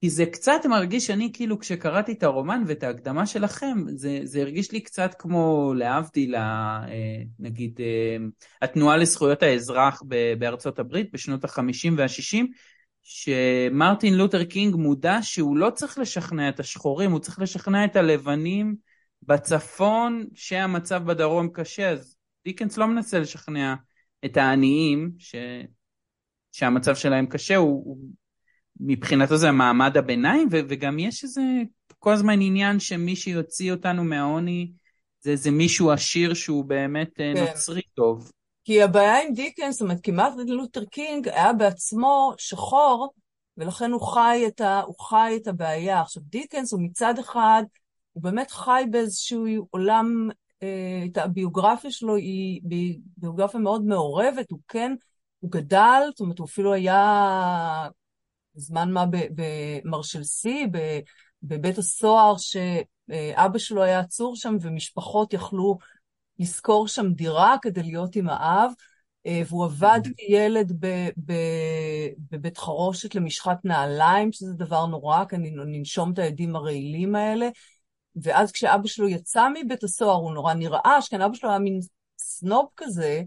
כי זה קצת מרגיש, אני כאילו כשקראתי את הרומן ואת ההקדמה שלכם, זה, זה הרגיש לי קצת כמו להבדיל, אה, נגיד, אה, התנועה לזכויות האזרח בארצות הברית בשנות ה-50 וה-60, שמרטין לותר קינג מודע שהוא לא צריך לשכנע את השחורים, הוא צריך לשכנע את הלבנים בצפון שהמצב בדרום קשה, אז דיקנס לא מנסה לשכנע את העניים ש... שהמצב שלהם קשה, הוא, הוא מבחינתו זה מעמד הביניים, ו- וגם יש איזה כל הזמן עניין שמי שיוציא אותנו מהעוני זה איזה מישהו עשיר שהוא באמת אה, כן. נוצרי טוב. כי הבעיה עם דיקנס, זאת אומרת, כי מרטין לותר קינג היה בעצמו שחור, ולכן הוא חי את, ה, הוא חי את הבעיה. עכשיו, דיקנס הוא מצד אחד, הוא באמת חי באיזשהו עולם, אה, הביוגרפיה שלו היא ביוגרפיה מאוד מעורבת, הוא כן, הוא גדל, זאת אומרת, הוא אפילו היה זמן מה במרשלסי, בבית הסוהר, שאבא שלו היה עצור שם ומשפחות יכלו לשכור שם דירה כדי להיות עם האב, אה, והוא עבד כילד בבית חרושת למשחת נעליים, שזה דבר נורא, כי אני ננשום את העדים הרעילים האלה. ואז כשאבא שלו יצא מבית הסוהר, הוא נורא נרעש, כן, אבא שלו היה מין סנוב כזה,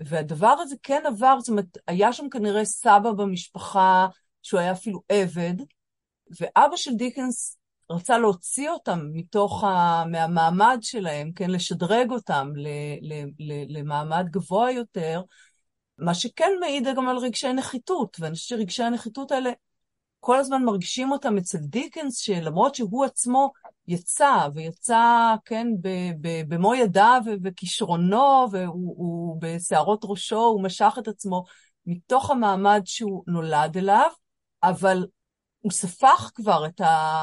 והדבר הזה כן עבר, זאת אומרת, היה שם כנראה סבא במשפחה שהוא היה אפילו עבד, ואבא של דיקנס רצה להוציא אותם מתוך ה... מהמעמד שלהם, כן, לשדרג אותם ל... ל... ל... למעמד גבוה יותר, מה שכן מעיד גם על רגשי נחיתות, ואני חושבת שרגשי הנחיתות האלה, כל הזמן מרגישים אותם אצל דיקנס, שלמרות שהוא עצמו יצא, ויצא, כן, ב, ב, במו ידיו וכישרונו, והוא בשערות ראשו, הוא משך את עצמו מתוך המעמד שהוא נולד אליו, אבל הוא ספח כבר את, ה,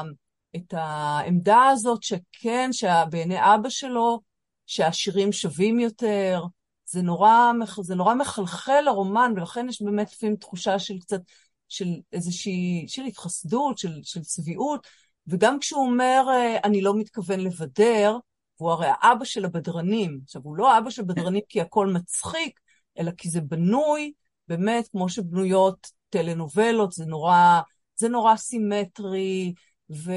את העמדה הזאת שכן, שבעיני אבא שלו, שהעשירים שווים יותר, זה נורא, זה נורא מחלחל לרומן, ולכן יש באמת לפעמים תחושה של קצת, של איזושהי, של התחסדות, של, של צביעות, וגם כשהוא אומר, אני לא מתכוון לבדר, והוא הרי האבא של הבדרנים. עכשיו, הוא לא אבא של בדרנים כי הכל מצחיק, אלא כי זה בנוי, באמת, כמו שבנויות טלנובלות, זה נורא, זה נורא סימטרי, ו,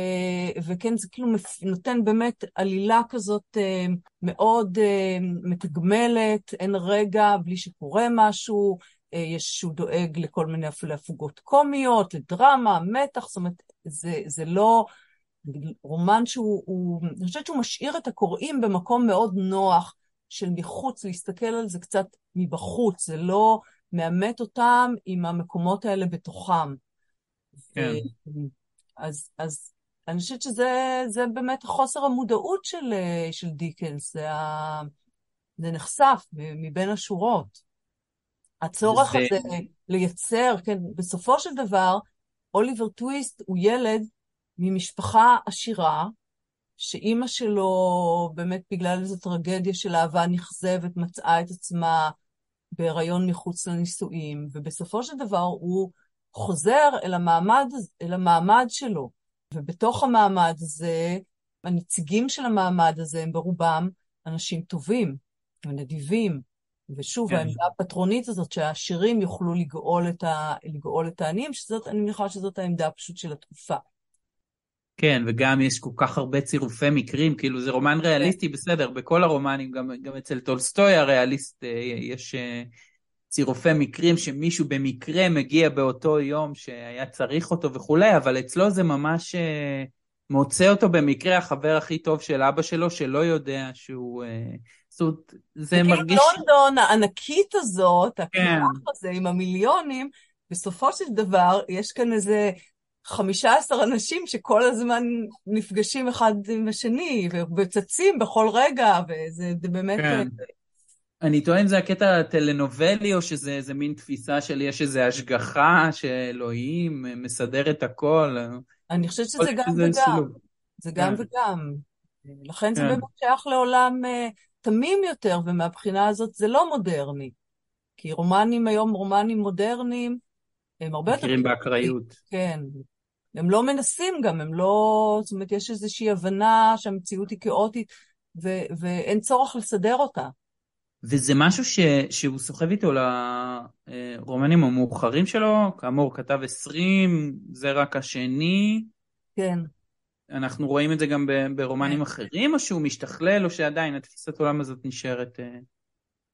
וכן, זה כאילו נותן באמת עלילה כזאת אה, מאוד אה, מתגמלת, אין רגע בלי שקורה משהו, אה, יש שהוא דואג לכל מיני אפילו הפוגות קומיות, לדרמה, מתח, זאת אומרת, זה, זה לא רומן שהוא, הוא, אני חושבת שהוא משאיר את הקוראים במקום מאוד נוח של מחוץ, להסתכל על זה קצת מבחוץ, זה לא מאמת אותם עם המקומות האלה בתוכם. כן. אז, אז אני חושבת שזה באמת חוסר המודעות של, של דיקנס, זה, ה, זה נחשף מבין השורות. הצורך זה... הזה לייצר, כן, בסופו של דבר, אוליבר טוויסט הוא ילד ממשפחה עשירה, שאימא שלו, באמת בגלל איזו טרגדיה של אהבה נכזבת, מצאה את עצמה בהיריון מחוץ לנישואים, ובסופו של דבר הוא חוזר אל המעמד, אל המעמד שלו. ובתוך המעמד הזה, הנציגים של המעמד הזה הם ברובם אנשים טובים ונדיבים. ושוב, כן. העמדה הפטרונית הזאת שהעשירים יוכלו לגאול את, ה... לגאול את העניים, שזאת, אני מניחה שזאת העמדה פשוט של התקופה. כן, וגם יש כל כך הרבה צירופי מקרים, כאילו זה רומן ריאליסטי, בסדר, בכל הרומנים, גם, גם אצל טולסטוי הריאליסט יש צירופי מקרים שמישהו במקרה מגיע באותו יום שהיה צריך אותו וכולי, אבל אצלו זה ממש מוצא אותו במקרה החבר הכי טוב של אבא שלו, שלא יודע שהוא... זאת אומרת, זה מרגיש... לונדון הענקית הזאת, כן. הזה עם המיליונים, בסופו של דבר יש כאן איזה 15 אנשים שכל הזמן נפגשים אחד עם השני, וצצים בכל רגע, וזה באמת... כן. אני טוען זה הקטע הטלנובלי, או שזה איזה מין תפיסה של יש איזו השגחה שאלוהים מסדר את הכל. אני חושבת שזה גם וגם. שילוב. זה גם כן. וגם. לכן זה כן. באמת שייך לעולם uh, תמים יותר, ומהבחינה הזאת זה לא מודרני. כי רומנים היום, רומנים מודרניים, הם הרבה יותר... מכירים באקראיות. כן. הם לא מנסים גם, הם לא... זאת אומרת, יש איזושהי הבנה שהמציאות היא כאוטית, ו- ואין צורך לסדר אותה. וזה משהו ש, שהוא סוחב איתו לרומנים המאוחרים שלו, כאמור כתב 20, זה רק השני. כן. אנחנו רואים את זה גם ברומנים כן. אחרים, או שהוא משתכלל, או שעדיין התפיסת עולם הזאת נשארת...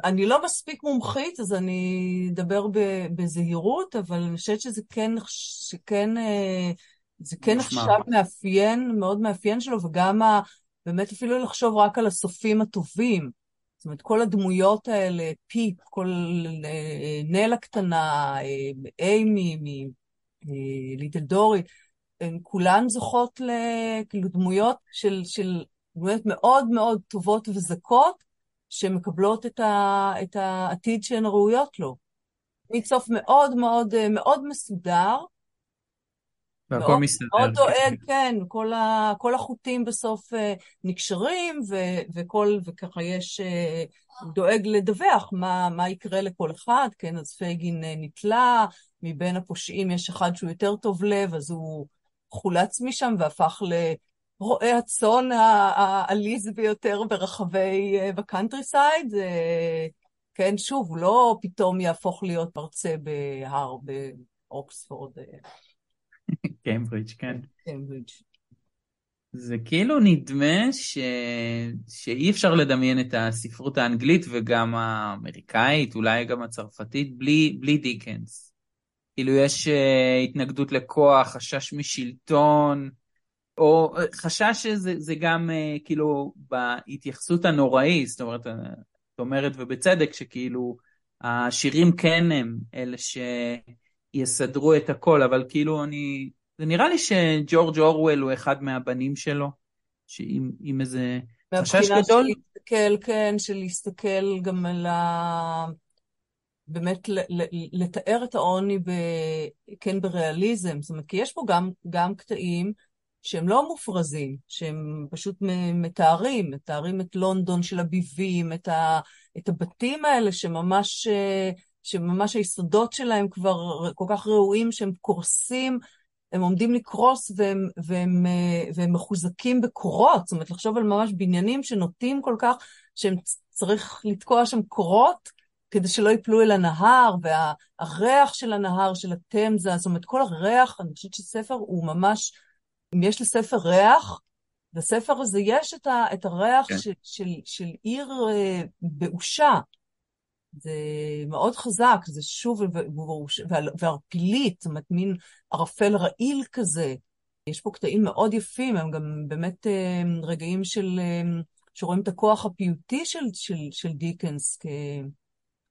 אה? אני לא מספיק מומחית, אז אני אדבר בזהירות, אבל אני חושבת שזה כן, שכן, אה, זה כן עכשיו מאפיין, מאוד מאפיין שלו, וגם ה, באמת אפילו לחשוב רק על הסופים הטובים. זאת אומרת, כל הדמויות האלה, פיפ, כל אה, נלה קטנה, איימי, ליטל דורי, הן כולן זוכות לכאילו דמויות של, של דמויות מאוד מאוד טובות וזכות, שמקבלות את, ה, את העתיד שהן ראויות לו. מצוף מאוד מאוד מאוד מסודר. והכל מאוד, מסתדר. מאוד דואג, כן, כל, ה, כל החוטים בסוף uh, נקשרים, ו, וכל, וככה יש, uh, דואג לדווח מה, מה יקרה לכל אחד, כן, אז פייגין uh, נתלה, מבין הפושעים יש אחד שהוא יותר טוב לב, אז הוא חולץ משם והפך לרועה הצאן העליז ביותר ברחבי, ב countryside. כן, שוב, הוא לא פתאום יהפוך להיות מרצה בהר, באוקספורד. קיימברידג', כן. קיימברידג'. זה כאילו נדמה ש... שאי אפשר לדמיין את הספרות האנגלית וגם האמריקאית, אולי גם הצרפתית, בלי, בלי דיקנס. כאילו יש uh, התנגדות לכוח, חשש משלטון, או uh, חשש שזה גם uh, כאילו בהתייחסות הנוראי, זאת אומרת, את אומרת ובצדק שכאילו השירים כן הם אלה שיסדרו את הכל, אבל כאילו אני, זה נראה לי שג'ורג' אורוול הוא אחד מהבנים שלו, שעם איזה חשש גדול. מהבחינה של להסתכל, כן, של להסתכל גם על ה... באמת לתאר את העוני ב, כן בריאליזם, זאת אומרת, כי יש פה גם, גם קטעים שהם לא מופרזים, שהם פשוט מתארים, מתארים את לונדון של הביבים, את, ה, את הבתים האלה שממש, שממש היסודות שלהם כבר כל כך ראויים שהם קורסים, הם עומדים לקרוס והם, והם, והם מחוזקים בקורות, זאת אומרת, לחשוב על ממש בניינים שנוטים כל כך, שהם צריך לתקוע שם קורות, כדי שלא ייפלו אל הנהר, והריח של הנהר, של התמזה, זאת אומרת, כל הריח, אני חושבת שספר הוא ממש, אם יש לספר ריח, לספר הזה יש את, ה, את הריח כן. של, של, של עיר אה, באושה. זה מאוד חזק, זה שוב, וערפילית, זאת אומרת, מין ערפל רעיל כזה. יש פה קטעים מאוד יפים, הם גם באמת אה, רגעים של, אה, שרואים את הכוח הפיוטי של, של, של דיקנס כ...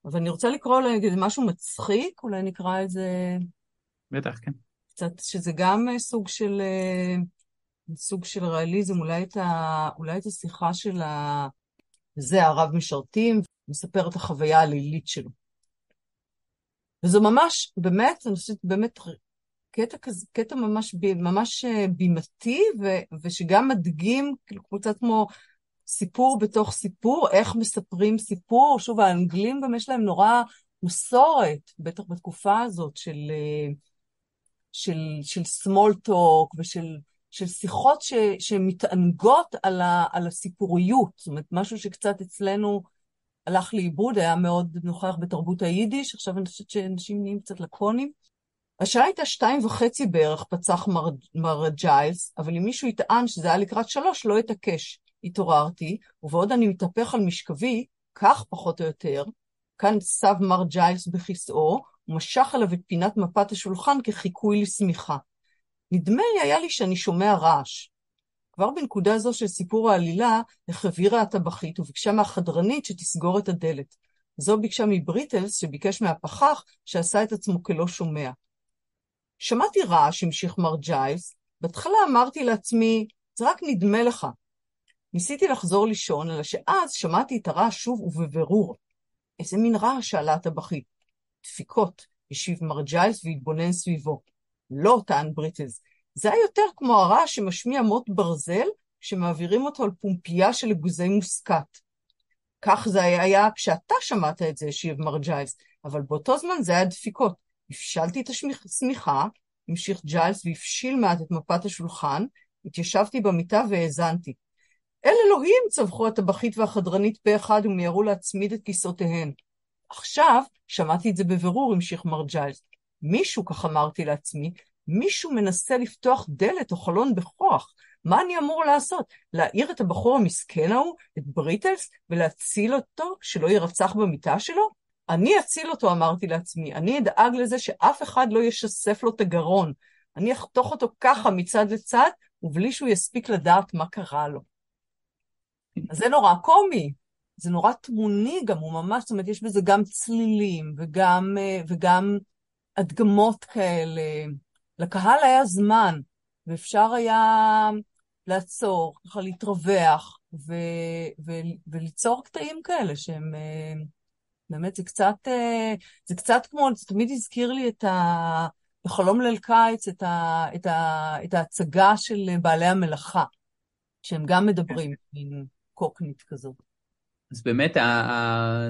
אבל אני רוצה לקרוא לזה משהו מצחיק, אולי נקרא את זה... בטח, כן. קצת, שזה גם אה, סוג של, אה, סוג של ריאליזם, אולי את, ה, אולי את השיחה של ה... זה הרב משרתים, מספר את החוויה הלילית שלו. וזה ממש, באמת, אני חושבת, באמת, קטע כזה, קטע ממש, ממש אה, בימתי, ו, ושגם מדגים, כאילו, קצת כמו סיפור בתוך סיפור, איך מספרים סיפור. שוב, האנגלים גם יש להם נורא מסורת, בטח בתקופה הזאת, של, של, של small talk ושל של שיחות ש, שמתענגות על, ה, על הסיפוריות. זאת אומרת, משהו שקצת אצלנו הלך לאיבוד, היה מאוד נוכח בתרבות היידיש, עכשיו אני חושבת שאנשים נהיים קצת לקונים. השעה הייתה שתיים וחצי בערך, פצח מר, מר ג'יילס, אבל אם מישהו יטען שזה היה לקראת שלוש, לא אתעקש. התעוררתי, ובעוד אני מתהפך על משכבי, כך פחות או יותר, כאן סב מר ג'יילס בכיסאו, ומשך עליו את פינת מפת השולחן כחיקוי לשמיכה. נדמה לי היה לי שאני שומע רעש. כבר בנקודה זו של סיפור העלילה, החבירה הטבחית וביקשה מהחדרנית שתסגור את הדלת. זו ביקשה מבריטלס, שביקש מהפחח, שעשה את עצמו כלא שומע. שמעתי רעש, המשיך מר ג'יילס. בהתחלה אמרתי לעצמי, זה רק נדמה לך. ניסיתי לחזור לישון, אלא שאז שמעתי את הרעש שוב ובבירור. איזה מין רעש? שאלה הטבחית. דפיקות, השיב מר ג'יילס והתבונן סביבו. לא, טען בריטלס, זה היה יותר כמו הרעש שמשמיע מוט ברזל, שמעבירים אותו על פומפייה של אגוזי מוסקת. כך זה היה כשאתה שמעת את זה, השיב מר ג'יילס, אבל באותו זמן זה היה דפיקות. הפשלתי את השמיכה, המשיך ג'יילס והפשיל מעט את מפת השולחן, התיישבתי במיטה והאזנתי. אל אלוהים! צווחו הטבחית והחדרנית פה אחד ומיהרו להצמיד את כיסאותיהן. עכשיו, שמעתי את זה בבירור, המשיך מר ג'יילס. מישהו, כך אמרתי לעצמי, מישהו מנסה לפתוח דלת או חלון בכוח. מה אני אמור לעשות? להעיר את הבחור המסכן ההוא, את בריטלס, ולהציל אותו שלא יירצח במיטה שלו? אני אציל אותו, אמרתי לעצמי. אני אדאג לזה שאף אחד לא ישסף לו את הגרון. אני אחתוך אותו ככה מצד לצד, ובלי שהוא יספיק לדעת מה קרה לו. אז זה נורא קומי, זה נורא תמוני גם, הוא ממש, זאת אומרת, יש בזה גם צלילים וגם, אה, וגם הדגמות כאלה. לקהל היה זמן, ואפשר היה לעצור, ככה להתרווח, ו, ו, וליצור קטעים כאלה שהם... אה, באמת, זה קצת, אה, זה קצת כמו, זה תמיד הזכיר לי את ה... בחלום ליל קיץ, את, ה, את, ה, את ההצגה של בעלי המלאכה, שהם גם מדברים, מין קוקנית כזאת. אז באמת,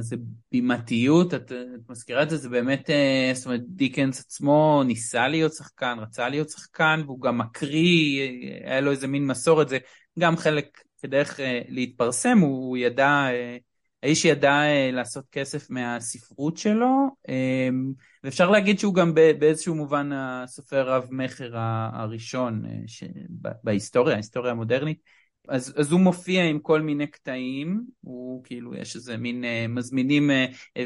זה בימתיות, את, את מזכירה את זה, זה באמת, אה, זאת אומרת, דיקנס עצמו ניסה להיות שחקן, רצה להיות שחקן, והוא גם מקריא, היה לו איזה מין מסורת, זה גם חלק כדרך אה, להתפרסם, הוא ידע, אה, האיש ידע לעשות כסף מהספרות שלו, ואפשר להגיד שהוא גם באיזשהו מובן הסופר רב-מכר הראשון בהיסטוריה, ההיסטוריה המודרנית. אז, אז הוא מופיע עם כל מיני קטעים, הוא כאילו, יש איזה מין uh, מזמינים, uh,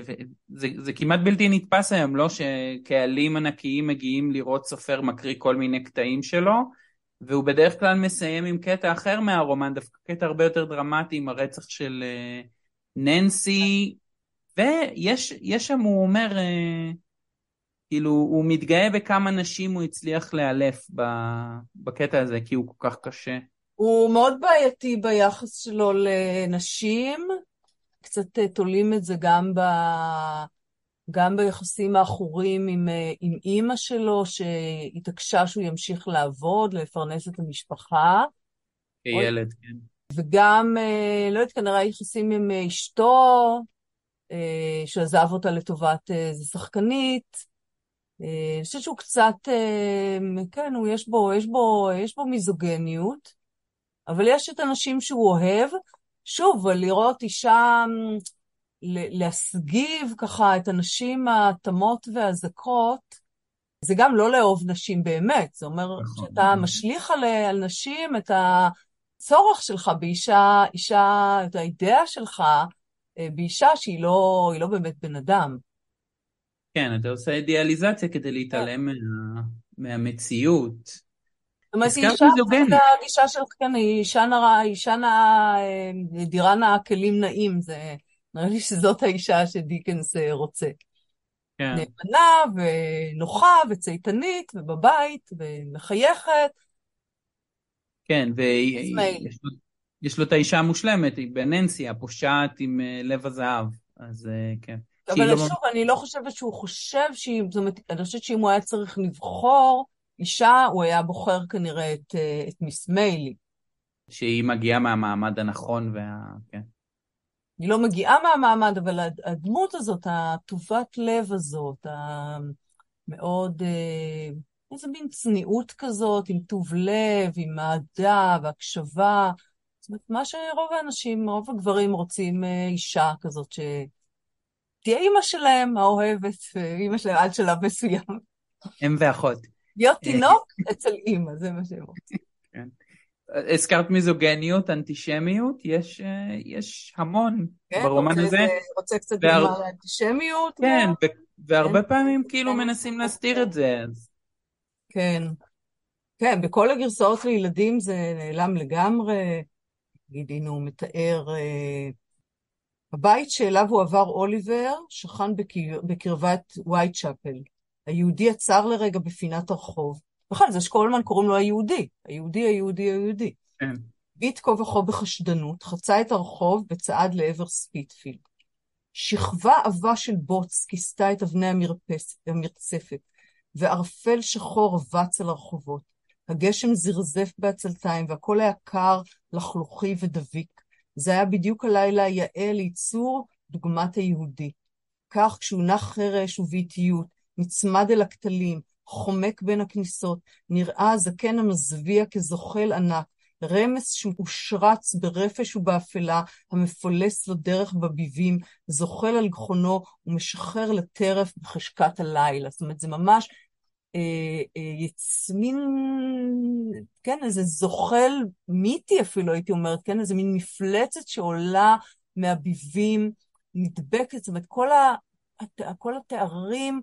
זה, זה כמעט בלתי נתפס היום, לא? שקהלים ענקיים מגיעים לראות סופר מקריא כל מיני קטעים שלו, והוא בדרך כלל מסיים עם קטע אחר מהרומן, דווקא קטע הרבה יותר דרמטי עם הרצח של uh, ננסי, ויש שם, הוא אומר, uh, כאילו, הוא מתגאה בכמה נשים הוא הצליח לאלף בקטע הזה, כי הוא כל כך קשה. הוא מאוד בעייתי ביחס שלו לנשים, קצת אה, תולים את זה גם, ב... גם ביחסים העכורים עם, אה, עם אימא שלו, שהתעקשה שהוא ימשיך לעבוד, לפרנס את המשפחה. כילד, כן. וגם, אה, לא יודעת, כנראה יחסים עם אשתו, שעזב אותה לטובת איזה שחקנית. אני חושבת שהוא קצת, כן, הוא, יש בו, יש בו, יש בו מיזוגניות. אבל יש את הנשים שהוא אוהב. שוב, לראות אישה, להסגיב ככה את הנשים התמות והזכות, זה גם לא לאהוב נשים באמת, זה אומר נכון, שאתה נכון. משליך על, על נשים את הצורך שלך באישה, אישה, את האידאה שלך אה, באישה שהיא לא, לא באמת בן אדם. כן, אתה עושה אידיאליזציה כדי להתעלם כן. מה, מהמציאות. זאת אומרת, הגישה של, כן, היא אישה נראה, אישה נאה, אה, דירה נאה, כלים נאים, זה, נראה לי שזאת האישה שדיקנס אה, רוצה. כן. נאמנה ונוחה וצייתנית ובבית ומחייכת. כן, ויש לו את האישה המושלמת, היא בננסי, הפושעת עם אה, לב הזהב, אז כן. אבל לא שוב. אני לא חושבת שהוא חושב שהיא, זאת אומרת, אני חושבת שאם הוא היה צריך לבחור, אישה, הוא היה בוחר כנראה את, אה, את מיס מיילי. שהיא מגיעה מהמעמד הנכון וה... כן. היא לא מגיעה מהמעמד, אבל הדמות הזאת, הטובת לב הזאת, המאוד, אה, איזה מין צניעות כזאת, עם טוב לב, עם אהדה והקשבה. זאת אומרת, מה שרוב האנשים, רוב הגברים רוצים אה, אישה כזאת ש... תהיה אימא שלהם, האוהבת, אימא שלהם עד שלב מסוים. אם ואחות. להיות תינוק אצל אימא, זה מה שהם רוצים. כן. הזכרת מיזוגניות, אנטישמיות, יש, יש המון כן, ברומן רוצה, הזה. זה, רוצה קצת והר... דוגמה לאנטישמיות? כן? ו- והרבה כן. פעמים כאילו כן. מנסים להסתיר את זה. אז... כן. כן, בכל הגרסאות לילדים זה נעלם לגמרי. נגיד, הנה הוא מתאר... אה, הבית שאליו הוא עבר אוליבר שכן בקר... בקרבת וייטשאפל. היהודי עצר לרגע בפינת הרחוב. בכלל, זה שכל הזמן קוראים לו היהודי. היהודי, היהודי, היהודי. כן. הביט כה וכה בחשדנות, חצה את הרחוב וצעד לעבר ספיטלפילדס. שכבה עבה של בוץ כיסתה את אבני המרצפ, המרצפת, וערפל שחור רבץ על הרחובות. הגשם זרזף בעצלתיים, והכל היה קר, לחלוכי ודביק. זה היה בדיוק הלילה היאה לייצור דוגמת היהודי. כך, כשהוא נח חרש ובאיטיות, נצמד אל הכתלים, חומק בין הכניסות, נראה הזקן המזוויע כזוחל ענק, רמס שהושרץ ברפש ובאפלה, המפולס לו דרך בביבים, זוחל על גחונו ומשחרר לטרף בחשכת הלילה. זאת אומרת, זה ממש אה, אה, יצמין, כן, איזה זוחל מיתי אפילו, הייתי אומרת, כן, איזה מין מפלצת שעולה מהביבים, נדבקת, זאת אומרת, כל, ה, כל התארים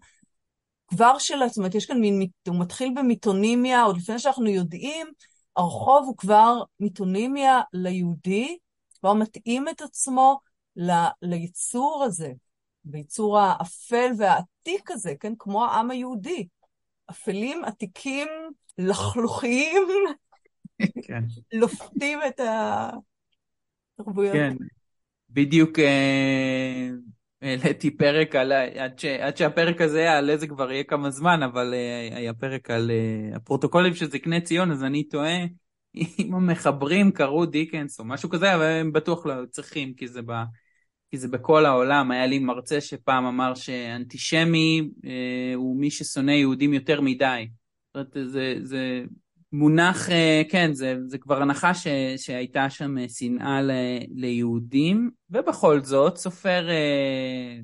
כבר שלה, זאת אומרת, יש כאן מין, הוא מתחיל במיתונימיה, עוד לפני שאנחנו יודעים, הרחוב הוא כבר מיתונימיה ליהודי, כבר מתאים את עצמו ל, ליצור הזה, ביצור האפל והעתיק הזה, כן, כמו העם היהודי. אפלים, עתיקים, לחלוכיים, כן. לופתים את התרבויות. כן, בדיוק אה, העליתי פרק על, עד, ש, עד שהפרק הזה יעלה זה כבר יהיה כמה זמן, אבל אה, היה פרק על אה, הפרוטוקולים של זקני ציון, אז אני תוהה אם המחברים קראו דיקנס או משהו כזה, אבל הם בטוח לא צריכים, כי זה, ב, כי זה בכל העולם. היה לי מרצה שפעם אמר שאנטישמי אה, הוא מי ששונא יהודים יותר מדי. זאת אומרת, זה, זה מונח, אה, כן, זה, זה כבר הנחה ש, שהייתה שם אה, שנאה ל, ליהודים, ובכל זאת, סופר אה,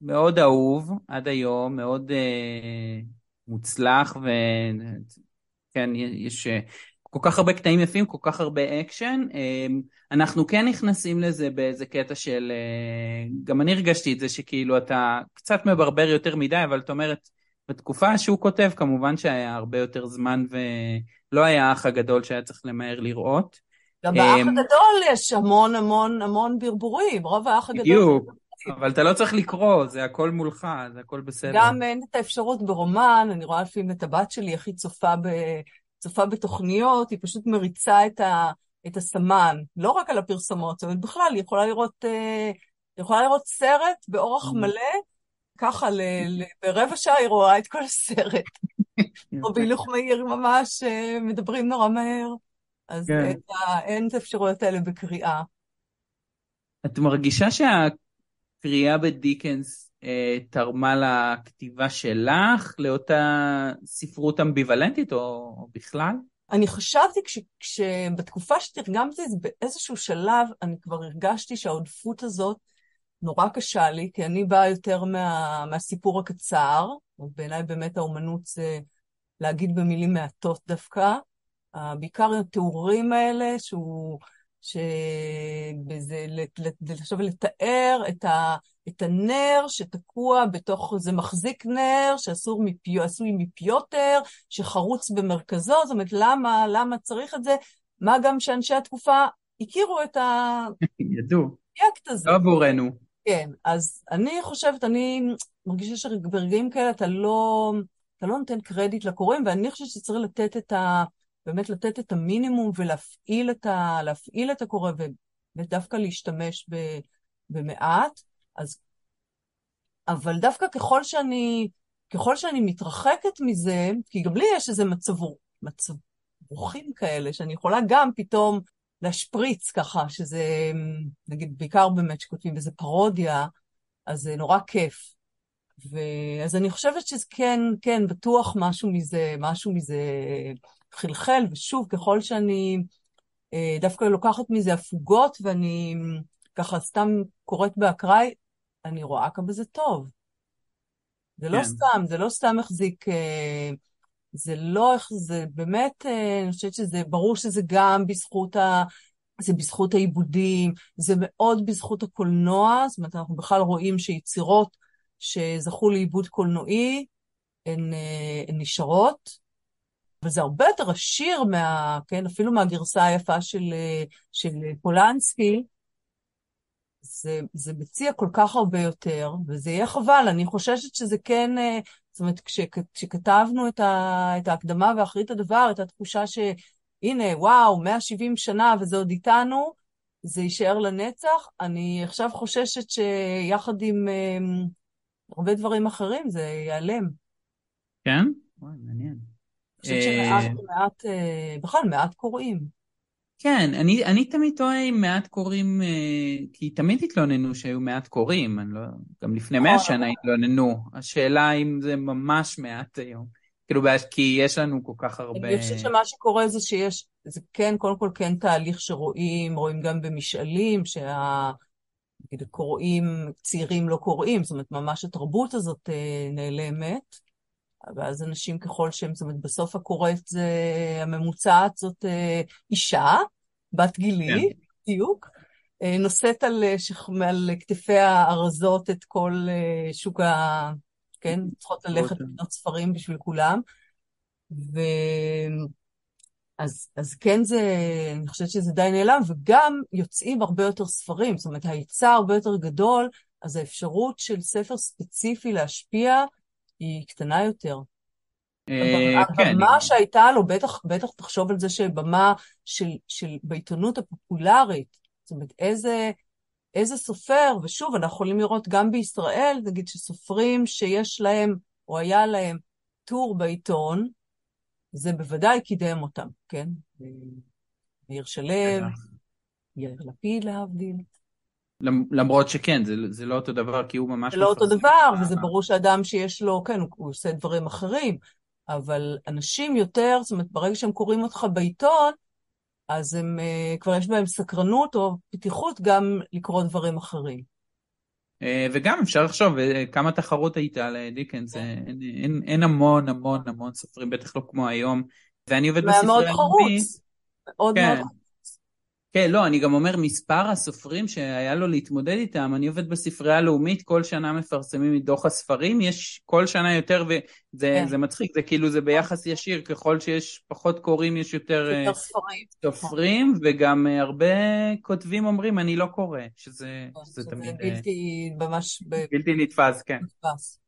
מאוד אהוב עד היום, מאוד אה, מוצלח, וכן, יש אה, כל כך הרבה קטעים יפים, כל כך הרבה אקשן. אה, אנחנו כן נכנסים לזה באיזה קטע של, אה, גם אני הרגשתי את זה שכאילו אתה קצת מברבר יותר מדי, אבל את אומרת, בתקופה שהוא כותב כמובן שהיה הרבה יותר זמן ולא היה האח הגדול שהיה צריך למהר לראות. גם באח הגדול יש המון המון המון ברבורים, רוב האח הגדול... בדיוק, אבל אתה לא צריך לקרוא, זה הכל מולך, זה הכל בסדר. גם אין את האפשרות ברומן, אני רואה לפעמים את הבת שלי, הכי צופה, ב, צופה בתוכניות, היא פשוט מריצה את, ה, את הסמן, לא רק על הפרסומות, אבל בכלל, היא יכולה לראות, היא יכולה לראות סרט באורח מלא, ככה ל, ל, ברבע שעה היא רואה את כל הסרט. או בהילוך מהיר ממש מדברים נורא מהר. אז כן. אין את האפשרויות האלה בקריאה. את מרגישה שהקריאה בדיקנס אה, תרמה לכתיבה שלך, לאותה ספרות אמביוולנטית או, או בכלל? אני חשבתי, כש, כשבתקופה שתרגמתי את זה באיזשהו שלב, אני כבר הרגשתי שהעודפות הזאת נורא קשה לי, כי אני באה יותר מה, מהסיפור הקצר, בעיניי באמת האומנות זה להגיד במילים מעטות דווקא, בעיקר התיאורים האלה, שהוא, שבזה, עכשיו לתאר את, ה, את הנר שתקוע בתוך, זה מחזיק נר שעשוי מפיו, מפיוטר, שחרוץ במרכזו, זאת אומרת, למה, למה צריך את זה? מה גם שאנשי התקופה הכירו את ה... ידעו. הפרויקט הזה. לא עבורנו. כן, אז אני חושבת, אני מרגישה שברגעים כאלה אתה לא, אתה לא נותן קרדיט לקוראים, ואני חושבת שצריך לתת את ה... באמת לתת את המינימום ולהפעיל את, ה, את הקורא ודווקא להשתמש ב, במעט. אז, אבל דווקא ככל שאני, ככל שאני מתרחקת מזה, כי גם לי יש איזה מצב, מצב רוחים כאלה, שאני יכולה גם פתאום להשפריץ ככה, שזה, נגיד, בעיקר באמת שכותבים באיזה פרודיה, אז זה נורא כיף. ואז אני חושבת שזה כן, כן, בטוח משהו מזה, משהו מזה חלחל, ושוב, ככל שאני אה, דווקא לוקחת מזה הפוגות, ואני ככה סתם קוראת באקראי, אני רואה כמה זה טוב. זה לא כן. סתם, זה לא סתם החזיק, אה, זה לא, זה באמת, אה, אני חושבת שזה, ברור שזה גם בזכות ה... זה בזכות העיבודים, זה מאוד בזכות הקולנוע, זאת אומרת, אנחנו בכלל רואים שיצירות שזכו לעיבוד קולנועי, הן, אה, הן נשארות, וזה הרבה יותר עשיר מה... כן, אפילו מהגרסה היפה של, של פולנסקי, זה, זה מציע כל כך הרבה יותר, וזה יהיה חבל. אני חוששת שזה כן, זאת אומרת, כשכתבנו את, ה, את ההקדמה ואחרית הדבר, הייתה תחושה שהנה, וואו, 170 שנה וזה עוד איתנו, זה יישאר לנצח. אני עכשיו חוששת שיחד עם um, הרבה דברים אחרים זה ייעלם. כן? וואי, מעניין. אני חושבת שמעט, מעט, בכלל, מעט קוראים. כן, אני, אני תמיד טועה עם מעט קוראים, אה, כי תמיד התלוננו שהיו מעט קוראים, לא, גם לפני מאה נכון. שנה התלוננו. השאלה אם זה ממש מעט היום. כאילו, כי יש לנו כל כך הרבה... אני חושבת שמה שקורה זה שיש, זה כן, קודם כל כן תהליך שרואים, רואים גם במשאלים, שה... נגיד, קוראים, צעירים לא קוראים, זאת אומרת, ממש התרבות הזאת אה, נעלמת. ואז אנשים ככל שהם, זאת אומרת, בסוף הקוראת זה, הממוצעת זאת אה, אישה, בת גילי, כן. בדיוק, אה, נושאת על, שכ... על כתפיה הארזות את כל אה, שוק ה... כן, צריכות ללכת לקנות ספרים בשביל כולם. ו... אז, אז כן זה, אני חושבת שזה די נעלם, וגם יוצאים הרבה יותר ספרים, זאת אומרת, ההיצע הרבה יותר גדול, אז האפשרות של ספר ספציפי להשפיע היא קטנה יותר. הבמה שהייתה לו, בטח, בטח תחשוב על זה שבמה של, של בעיתונות הפופולרית, זאת אומרת, איזה, איזה סופר, ושוב, אנחנו יכולים לראות גם בישראל, נגיד שסופרים שיש להם, או היה להם, טור בעיתון, זה בוודאי קידם אותם, כן? מאיר שלו, יאיר לפיד להבדיל. למרות שכן, זה, זה לא אותו דבר, כי הוא ממש... זה לא אותו דבר, וזה ברור שאדם שיש לו, כן, הוא, הוא עושה דברים אחרים, אבל אנשים יותר, זאת אומרת, ברגע שהם קוראים אותך בעיתון, אז הם, uh, כבר יש בהם סקרנות או פתיחות גם לקרוא דברים אחרים. Uh, וגם אפשר לחשוב כמה תחרות הייתה לדיקנס, כן. אין, אין, אין המון המון המון סופרים, בטח לא כמו היום, ואני עובד בספרי הלאומי. מאוד חרוץ, מאוד כן. מאוד חרוץ. כן, לא, אני גם אומר, מספר הסופרים שהיה לו להתמודד איתם, אני עובד בספרייה הלאומית, כל שנה מפרסמים את דוח הספרים, יש כל שנה יותר, וזה כן. מצחיק, זה כאילו, זה ביחס ישיר, ככל שיש פחות קוראים, יש יותר, ספרים. סופרים, וגם הרבה כותבים אומרים, אני לא קורא, שזה, כן, שזה, שזה תמיד... בלתי, ממש... בלתי נתפס, כן. נתפס.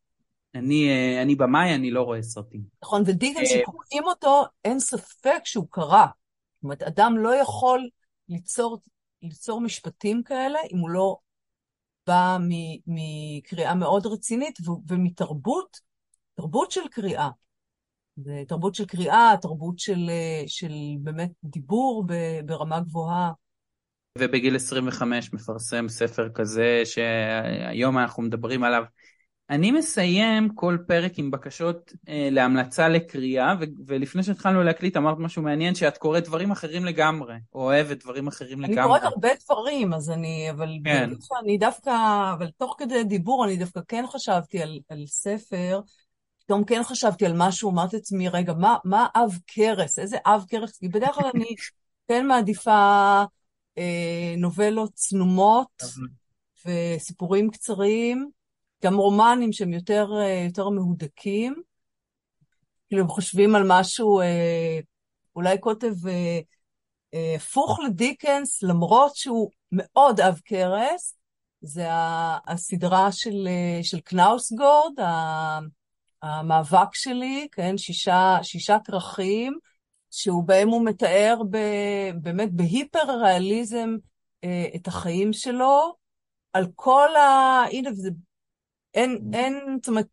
אני, אני במאי, אני לא רואה סרטים. נכון, ודיגן, כשקוראים אותו, אין ספק שהוא קרא. זאת אומרת, אדם לא יכול... ליצור, ליצור משפטים כאלה, אם הוא לא בא מקריאה מאוד רצינית ומתרבות, תרבות של קריאה. תרבות של קריאה, תרבות של, של באמת דיבור ברמה גבוהה. ובגיל 25 מפרסם ספר כזה שהיום אנחנו מדברים עליו אני מסיים כל פרק עם בקשות אה, להמלצה לקריאה, ו- ולפני שהתחלנו להקליט אמרת משהו מעניין, שאת קוראת דברים אחרים לגמרי, או אוהבת דברים אחרים אני לגמרי. אני קוראת הרבה דברים, אז אני, אבל כן. אני דווקא, אבל תוך כדי דיבור אני דווקא כן חשבתי על, על ספר, פתאום כן חשבתי על משהו, אמרתי לעצמי, רגע, מה, מה אב קרס? איזה אב קרס? כי בדרך כלל אני כן מעדיפה אה, נובלות צנומות וסיפורים קצרים. גם רומנים שהם יותר, אה, יותר מהודקים. כאילו, הם חושבים על משהו, אה, אולי קוטב אה, הפוך לדיקנס, למרות שהוא מאוד עב כרס, זה הסדרה של, של קנאוסגורד, המאבק שלי, כן, שישה, שישה כרכים, שהוא בהם הוא מתאר ב, באמת בהיפר-ריאליזם את החיים שלו, על כל ה... הנה, זה אין, אין, זאת אומרת,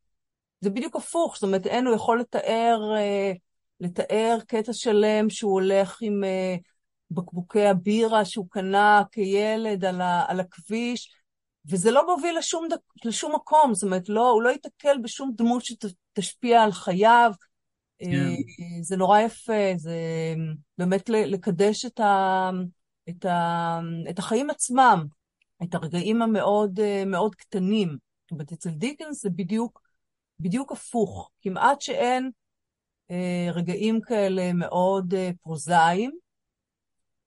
זה בדיוק הפוך, זאת אומרת, אין, הוא יכול לתאר, אה, לתאר קטע שלם שהוא הולך עם אה, בקבוקי הבירה שהוא קנה כילד על, ה, על הכביש, וזה לא מוביל לשום, לשום מקום, זאת אומרת, לא, הוא לא ייתקל בשום דמות שתשפיע על חייו. Yeah. כן. זה נורא יפה, זה באמת לקדש את, ה, את, ה, את החיים עצמם, את הרגעים המאוד מאוד קטנים. זאת אומרת, אצל דיקנס זה בדיוק בדיוק הפוך. כמעט שאין אה, רגעים כאלה מאוד אה, פרוזאיים.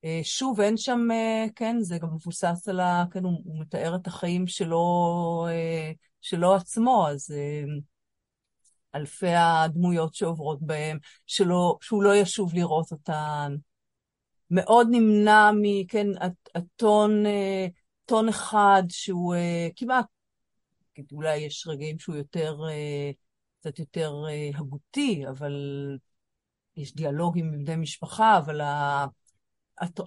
אה, שוב, אין שם, אה, כן, זה גם מבוסס על ה... כן, הוא, הוא מתאר את החיים שלו, אה, שלו עצמו, אז אה, אלפי הדמויות שעוברות בהם, שלא, שהוא לא ישוב לראות אותן. מאוד נמנע מכן, הטון, אה, טון אחד שהוא אה, כמעט, אולי יש רגעים שהוא יותר, אה, קצת יותר הגותי, אבל יש דיאלוגים עם בני משפחה, אבל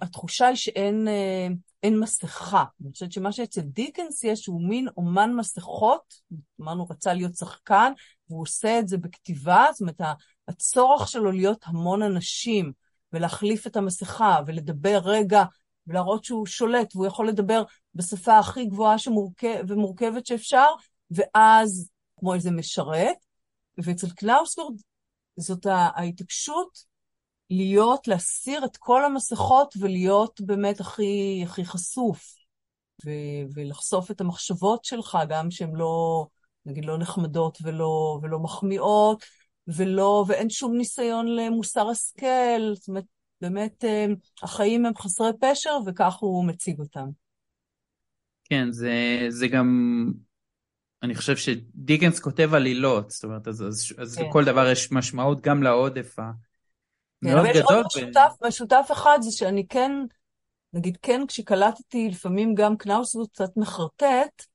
התחושה היא שאין מסכה. אני חושבת שמה שאצל דיקנס יש הוא מין אומן מסכות, אמרנו, רצה להיות שחקן, והוא עושה את זה בכתיבה, זאת אומרת, הצורך שלו להיות המון אנשים. ולהחליף את המסכה ולדבר רגע ולהראות שהוא שולט והוא יכול לדבר בשפה הכי גבוהה שמורכב, ומורכבת שאפשר, ואז כמו איזה משרת. ואצל קנאוסגורד זאת ההתעקשות להיות, להסיר את כל המסכות ולהיות באמת הכי, הכי חשוף. ו- ולחשוף את המחשבות שלך, גם שהן לא, נגיד, לא נחמדות ולא, ולא מחמיאות, ולא, ואין שום ניסיון למוסר השכל, זאת אומרת, באמת אה, החיים הם חסרי פשר וכך הוא מציג אותם. כן, זה, זה גם, אני חושב שדיקנס כותב עלילות, זאת אומרת, אז, אז, אז כן. לכל דבר יש משמעות גם לעודף המאוד כן, גדול. יש עוד משותף, ו... משותף אחד זה שאני כן, נגיד כן, כשקלטתי לפעמים גם קנאוס הוא קצת מחרטט,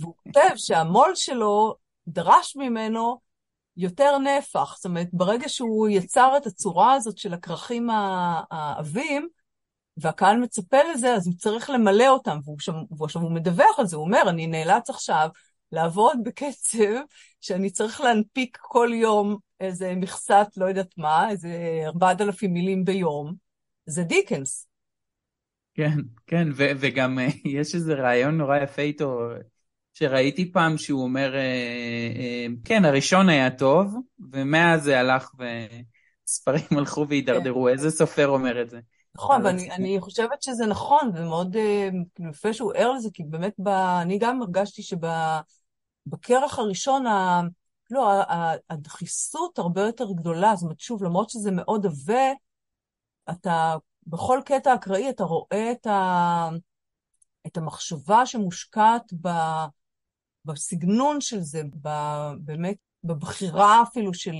והוא כותב שהמו"ל שלו דרש ממנו יותר נפח. זאת אומרת, ברגע שהוא יצר את הצורה הזאת של הכרכים העבים, והקהל מצפה לזה, אז הוא צריך למלא אותם, והוא שם, עכשיו הוא מדווח על זה, הוא אומר, אני נאלץ עכשיו לעבוד בקצב שאני צריך להנפיק כל יום איזה מכסת, לא יודעת מה, איזה 4,000 מילים ביום. זה דיקנס. כן, כן, ו- וגם יש איזה רעיון נורא יפה איתו, שראיתי פעם שהוא אומר, אה, אה, כן, הראשון היה טוב, ומאז זה הלך וספרים הלכו והידרדרו. כן. איזה סופר אומר את זה? נכון, ואני חושבת שזה נכון, ומאוד אה, יפה שהוא ער לזה, כי באמת, ב, אני גם הרגשתי שבכרך הראשון, ה, לא, הדחיסות הרבה יותר גדולה, זאת אומרת, שוב, למרות שזה מאוד עבה, אתה, בכל קטע אקראי אתה רואה את, ה, את המחשבה שמושקעת ב... בסגנון של זה, באמת בבחירה אפילו של,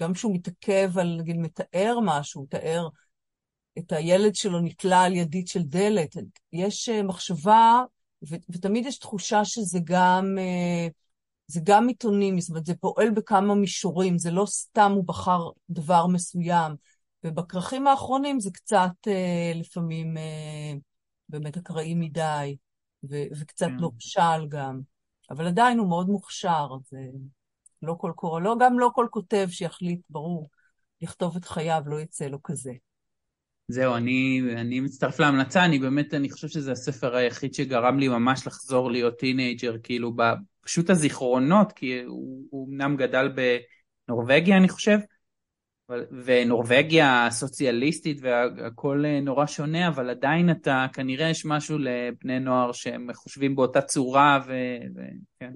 גם כשהוא מתעכב על, נגיד, מתאר משהו, מתאר את הילד שלו נתלה על ידית של דלת. יש אה, מחשבה, ו, ותמיד יש תחושה שזה גם, אה, זה גם עיתונים, זאת אומרת, זה פועל בכמה מישורים, זה לא סתם הוא בחר דבר מסוים. ובכרכים האחרונים זה קצת אה, לפעמים באמת אקראי מדי, ו- וקצת. לא בשל גם. אבל עדיין הוא מאוד מוכשר, זה לא כל קורא, לא, גם לא כל כותב שיחליט, ברור, לכתוב את חייו, לא יצא לו כזה. זהו, אני, אני מצטרף להמלצה, אני באמת, אני חושב שזה הספר היחיד שגרם לי ממש לחזור להיות teenager, כאילו, פשוט הזיכרונות, כי הוא, אמנם גדל בנורבגיה, אני חושב, ונורבגיה סוציאליסטית והכל נורא שונה, אבל עדיין אתה, כנראה יש משהו לבני נוער שהם חושבים באותה צורה, וכן,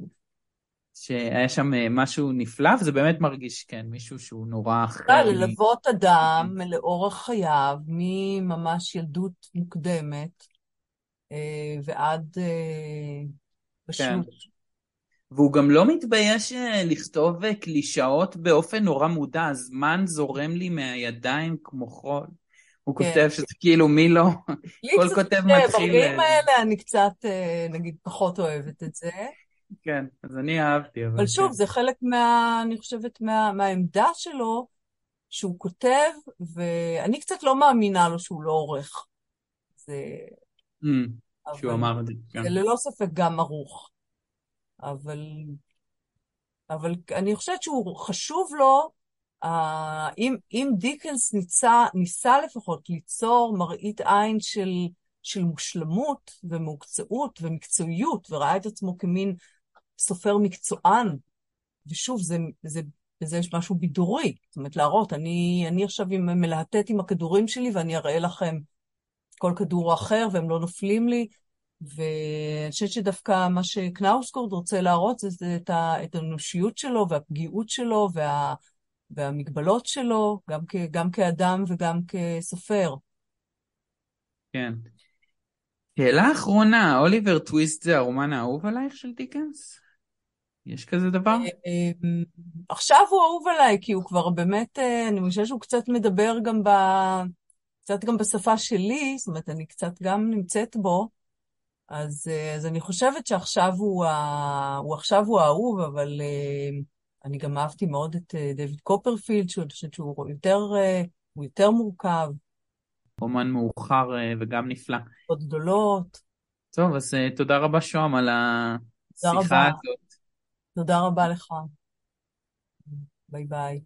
שהיה שם משהו נפלא, וזה באמת מרגיש, כן, מישהו שהוא נורא אחר. ללוות אדם לאורך חייו, מממש ילדות מוקדמת אה, ועד אה. כן. והוא גם לא מתבייש אה, לכתוב אה, קלישאות באופן נורא מודע, הזמן זורם לי מהידיים כמו חול. הוא כן. כותב שזה כאילו מי לא, כל כותב מתחיל... ברגעים האלה אני קצת, אה, נגיד, פחות אוהבת את זה. כן, אז אני אהבתי. אבל, אבל שוב, כן. זה חלק מה... אני חושבת, מה, מהעמדה שלו, שהוא כותב, ואני קצת לא מאמינה לו שהוא לא עורך. זה... Mm, שהוא אמר את זה, כן. זה ללא ספק גם ערוך. אבל, אבל אני חושבת שהוא חשוב לו, uh, אם, אם דיקנס ניסה, ניסה לפחות ליצור מראית עין של, של מושלמות ומוקצעות ומקצועיות, וראה את עצמו כמין סופר מקצוען, ושוב, זה, זה, בזה יש משהו בידורי, זאת אומרת להראות, אני, אני עכשיו מלהטט עם הכדורים שלי ואני אראה לכם כל כדור אחר והם לא נופלים לי, ואני חושבת שדווקא מה שקנאוסקורד רוצה להראות זה, זה את, האנושיות שלו והפגיעות שלו וה, והמגבלות שלו, גם, כ, גם כאדם וגם כסופר. כן. שאלה אחרונה, אוליבר טוויסט זה הרומן האהוב עלייך של דיקנס? יש כזה דבר? אמ, עכשיו הוא אהוב עליי, כי הוא כבר באמת, אה, אני חושבת שהוא קצת מדבר גם ב... קצת גם בשפה שלי, זאת אומרת, אני קצת גם נמצאת בו, אז, אה, אז אני חושבת שעכשיו הוא, ה... הוא עכשיו הוא האהוב, אבל uh, אני גם אהבתי מאוד את uh, דויד קופרפילד, שאני חושבת שהוא יותר, הוא יותר מורכב. רומן מאוחר וגם נפלא. עוד גדולות. טוב, אז תודה רבה, שוהם, על השיחה הזאת. תודה רבה לך. ביי ביי.